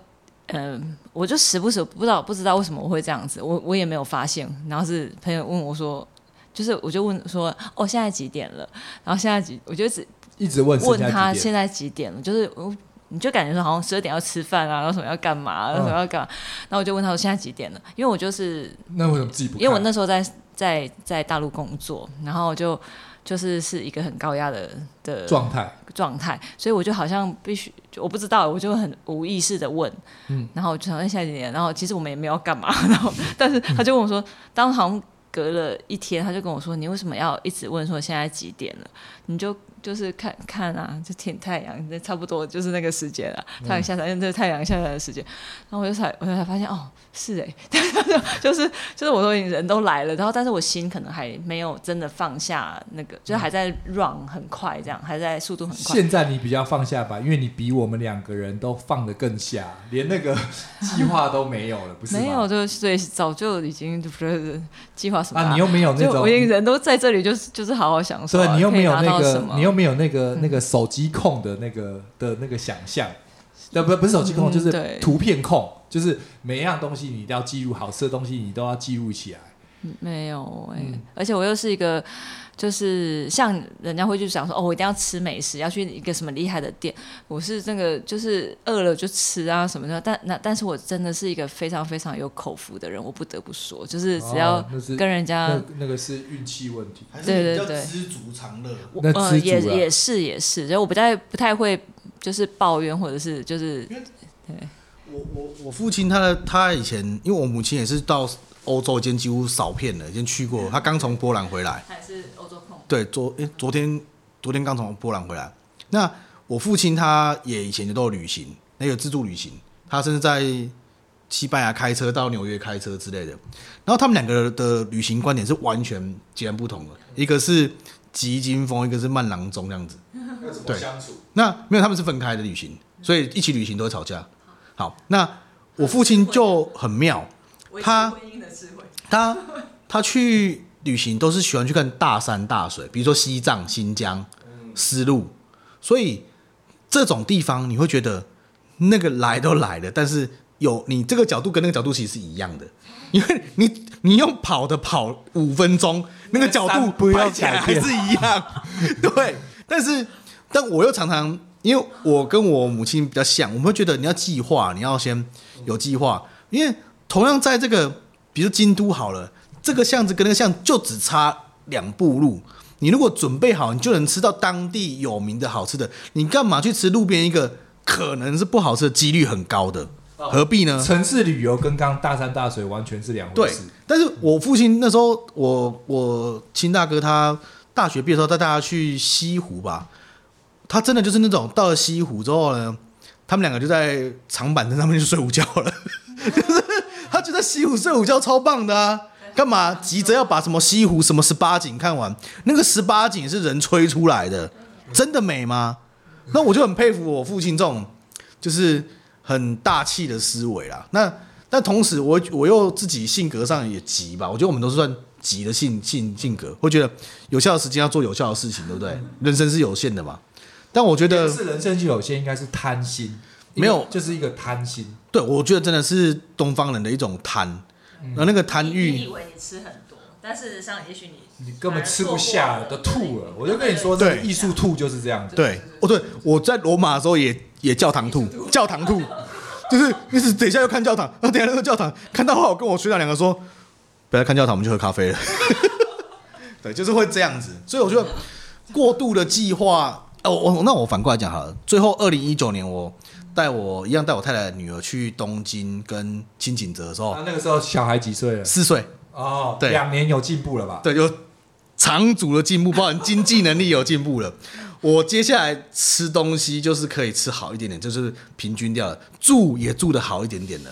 Speaker 2: 嗯、呃，我就时不时不知道不知道为什么我会这样子，我我也没有发现。然后是朋友问我说，就是我就问说，哦，现在几点了？然后现在几，我就只
Speaker 1: 一直问
Speaker 2: 问他现在几点了，就是我你就感觉说好像十二点要吃饭啊，然后什么要干嘛，然后什么要干嘛。嗯、然后我就问他说现在几点了？因为我就是
Speaker 1: 那为什么自己不？
Speaker 2: 因为我那时候在在在大陆工作，然后就。就是是一个很高压的的状态。状态，所以我就好像必须，我不知道，我就很无意识的问，嗯，然后我就想问下几点，然后其实我们也没有干嘛，然后但是他就问我说，当好像隔了一天，他就跟我说，你为什么要一直问说现在几点了？你就。就是看看啊，就舔太阳，那差不多就是那个时间了。太阳下山，这是太阳下山的时间。然后我就才，我就才发现，哦，是 哎，就是就是我说人都来了，然后但是我心可能还没有真的放下那个，就是还在 run 很快这样，还在速度很快。
Speaker 1: 现在你比较放下吧，因为你比我们两个人都放得更下，连那个 计划都没有了，不是？
Speaker 2: 没有，就所以早就已经不是计划什么
Speaker 1: 啊？你又没有那种，
Speaker 2: 我已经人都在这里，就是就是好好享受。
Speaker 1: 对，你又没有那个，你又。没有那个那个手机控的那个的那个想象，对不？不是手机控，就是图片控，就是每一样东西你都要记录，好吃的东西你都要记录起来。
Speaker 2: 没有哎，而且我又是一个。就是像人家会去想说，哦，我一定要吃美食，要去一个什么厉害的店。我是那个，就是饿了就吃啊什么的。但那但是我真的是一个非常非常有口福的人，我不得不说，就是只要跟人家，
Speaker 1: 哦、那，那个是运气问题，
Speaker 2: 对对对，
Speaker 3: 知足常乐。
Speaker 1: 那知足、呃、
Speaker 2: 也也是也是，所以我不太不太会就是抱怨或者是就是，对。
Speaker 3: 我我我父亲他的他以前，因为我母亲也是到。欧洲已经几乎扫遍了，已经去过。他刚从波兰回来，
Speaker 2: 还是欧洲控？
Speaker 3: 对，昨诶，昨天昨天刚从波兰回来。那我父亲他也以前就都有旅行，那有自助旅行，他甚至在西班牙开车到纽约开车之类的。然后他们两个的旅行观点是完全截然不同的，一个是吉金风，一个是慢郎中这样子。对
Speaker 1: 相处？
Speaker 3: 那没有，他们是分开的旅行，所以一起旅行都会吵架。好，那我父亲就很妙，他他他去旅行都是喜欢去看大山大水，比如说西藏、新疆、丝路，所以这种地方你会觉得那个来都来了，但是有你这个角度跟那个角度其实是一样的，因为你你用跑的跑五分钟，那个角度
Speaker 1: 不要
Speaker 3: 拍起来还是一样，对，但是。但我又常常，因为我跟我母亲比较像，我们会觉得你要计划，你要先有计划。因为同样在这个，比如京都好了，这个巷子跟那个巷就只差两步路。你如果准备好，你就能吃到当地有名的好吃的。你干嘛去吃路边一个可能是不好吃的几率很高的？何必呢？
Speaker 1: 城市旅游跟刚刚大山大水完全是两回事。
Speaker 3: 对，但是我父亲那时候，我我亲大哥他大学毕业的时候带大家去西湖吧。他真的就是那种到了西湖之后呢，他们两个就在长板凳上面就睡午觉了，就 是他觉得西湖睡午觉超棒的啊！干嘛急着要把什么西湖什么十八景看完？那个十八景是人吹出来的，真的美吗？那我就很佩服我父亲这种就是很大气的思维啦。那但同时我我又自己性格上也急吧，我觉得我们都是算急的性性性格，会觉得有效的时间要做有效的事情，对不对？人生是有限的嘛。但我觉得
Speaker 1: 是人生就有限应该是贪心，
Speaker 3: 没有
Speaker 1: 就是一个贪心。
Speaker 3: 对，我觉得真的是东方人的一种贪，
Speaker 1: 嗯、
Speaker 3: 而那个贪欲。
Speaker 2: 你以为你吃很多，但事实上也许你
Speaker 1: 你根本吃不下了，都吐了。我就跟你说，这艺术吐就是这样子。
Speaker 3: 对，哦对，我在罗马的时候也也教堂吐，教堂吐，就是你是等一下又看教堂，然后等一下那个教堂看到后，我跟我学长两个说，不要看教堂，我们去喝咖啡了。对，就是会这样子，所以我觉得过度的计划。哦，我那我反过来讲好了。最后，二零一九年我带我一样带我太太的女儿去东京跟轻井泽的时候，
Speaker 1: 啊，那个时候小孩几岁了？
Speaker 3: 四岁。
Speaker 1: 哦，
Speaker 3: 对，
Speaker 1: 两年有进步了吧？
Speaker 3: 对，有长足的进步，包含经济能力有进步了。我接下来吃东西就是可以吃好一点点，就是平均掉了，住也住的好一点点的。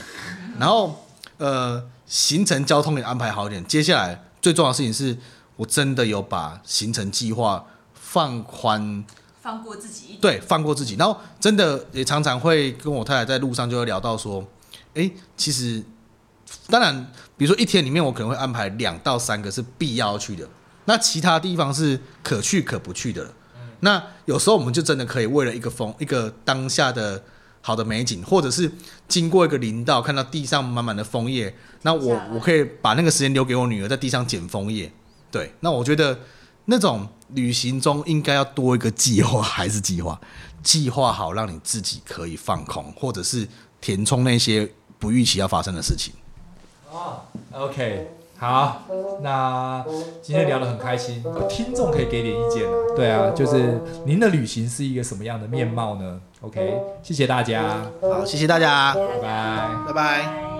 Speaker 3: 然后呃，行程交通也安排好一点。接下来最重要的事情是我真的有把行程计划放宽。
Speaker 2: 放过自己一点，
Speaker 3: 对，放过自己。然后真的也常常会跟我太太在路上就会聊到说，哎，其实当然，比如说一天里面我可能会安排两到三个是必要去的，那其他地方是可去可不去的。那有时候我们就真的可以为了一个风，一个当下的好的美景，或者是经过一个林道，看到地上满满的枫叶，那我我可以把那个时间留给我女儿在地上捡枫叶。对，那我觉得。那种旅行中应该要多一个计划，还是计划？计划好，让你自己可以放空，或者是填充那些不预期要发生的事情。
Speaker 1: 哦，OK，好，那今天聊得很开心，听众可以给点意见啊。对啊，就是您的旅行是一个什么样的面貌呢？OK，谢谢大家，
Speaker 3: 好，谢谢大家，
Speaker 1: 拜拜，
Speaker 3: 拜拜。